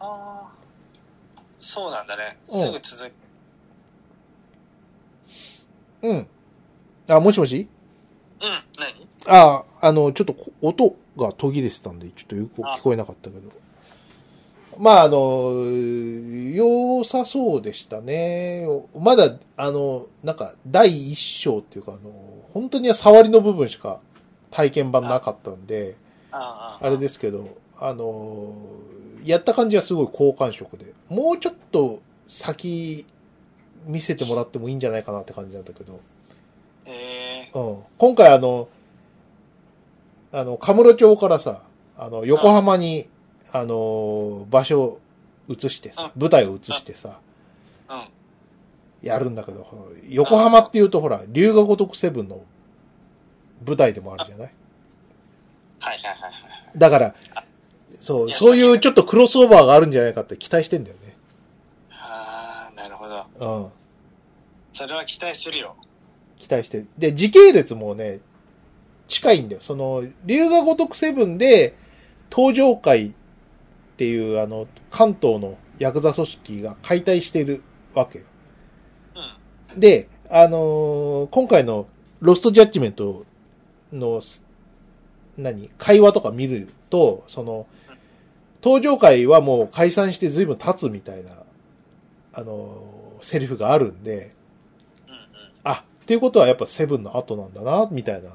あ。そうなんだね。うんすぐ続く。うん。うん。あ、もしもし？うん。何？あ、あの、ちょっとこ音が途切れてたんで、ちょっとよくあ聞こえなかったけど。まあ、あの、良さそうでしたね。まだ、あの、なんか、第一章っていうか、あの、本当には触りの部分しか体験版なかったんで、あれですけど、あの、やった感じはすごい好感触で、もうちょっと先見せてもらってもいいんじゃないかなって感じなんだけど、へえうん。今回あの、あの、カムロ町からさ、あの、横浜に、あの、場所を移してさ、舞台を移してさ、うん。やるんだけど、横浜っていうとほら、龍が如くセブンの舞台でもあるじゃない？はいはいはいはい。だから、そう、そういうちょっとクロスオーバーがあるんじゃないかって期待してんだよね。ああ、なるほど。うん。それは期待するよ。期待して。で、時系列もね、近いんだよ。その、龍が如くセブンで、東上会っていう、あの、関東のヤクザ組織が解体してるわけよ。うん。で、あのー今回のロストジャッジメントの、す何会話とか見ると、その、東上会はもう解散して随分経つみたいな、あのーセリフがあるんで、うんうん。あ、っていうことはやっぱセブンの後なんだな、みたいな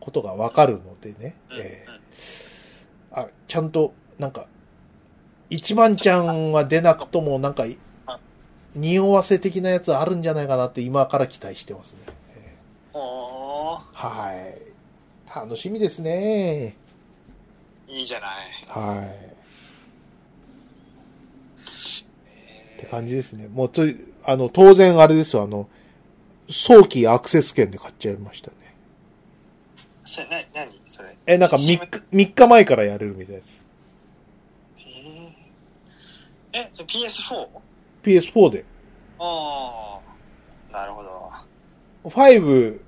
ことがわかるのでね。うんえーあ、ちゃんと、なんか、一万ちゃんは出なくとも、なんか、匂わせ的なやつあるんじゃないかなって今から期待してますね。えおー、ーはい。楽しみですね。いいじゃない。はい。えって感じですね。もうつい、あの、当然あれですよ、あの、早期アクセス券で買っちゃいましたね。ー、それ、な、なにそれ。え、なんか3 CM 日、3日前からやれるみたいです。へーえ、それ PS4? PS4 で。ああ、なるほど。5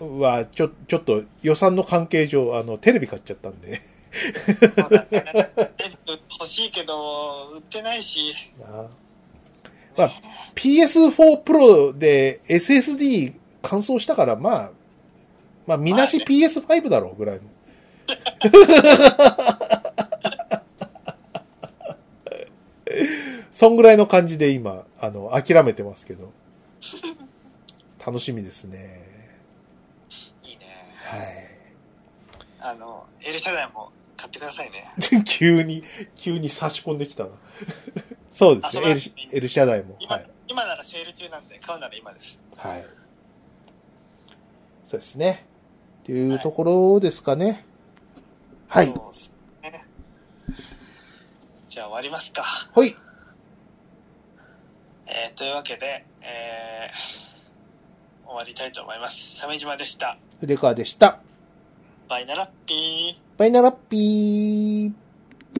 は、ちょ、ちょっと予算の関係上、あの、テレビ買っちゃったんで。欲しいけど、売ってないし。なまあ、PS4 Pro で SSD 乾燥したから、まあ、まあ、みなし PS5 だろうぐらいの。そんぐらいの感じで今、あの、諦めてますけど。楽しみですね。いいね。はい。あの、エルシャダイも買ってくださいね。急に、急に差し込んできたな。そうですね。あそうなん L ですね L 社代も。今、はい。今ならセール中なんで、買うなら今です。はい。そうですね。っていうところですかね。はい。そうですね。じゃあ終わりますか。はい。えー、というわけで、え終わりたいと思います。鮫島でした。筆川でした。バイナラッピー。バイナラッピー。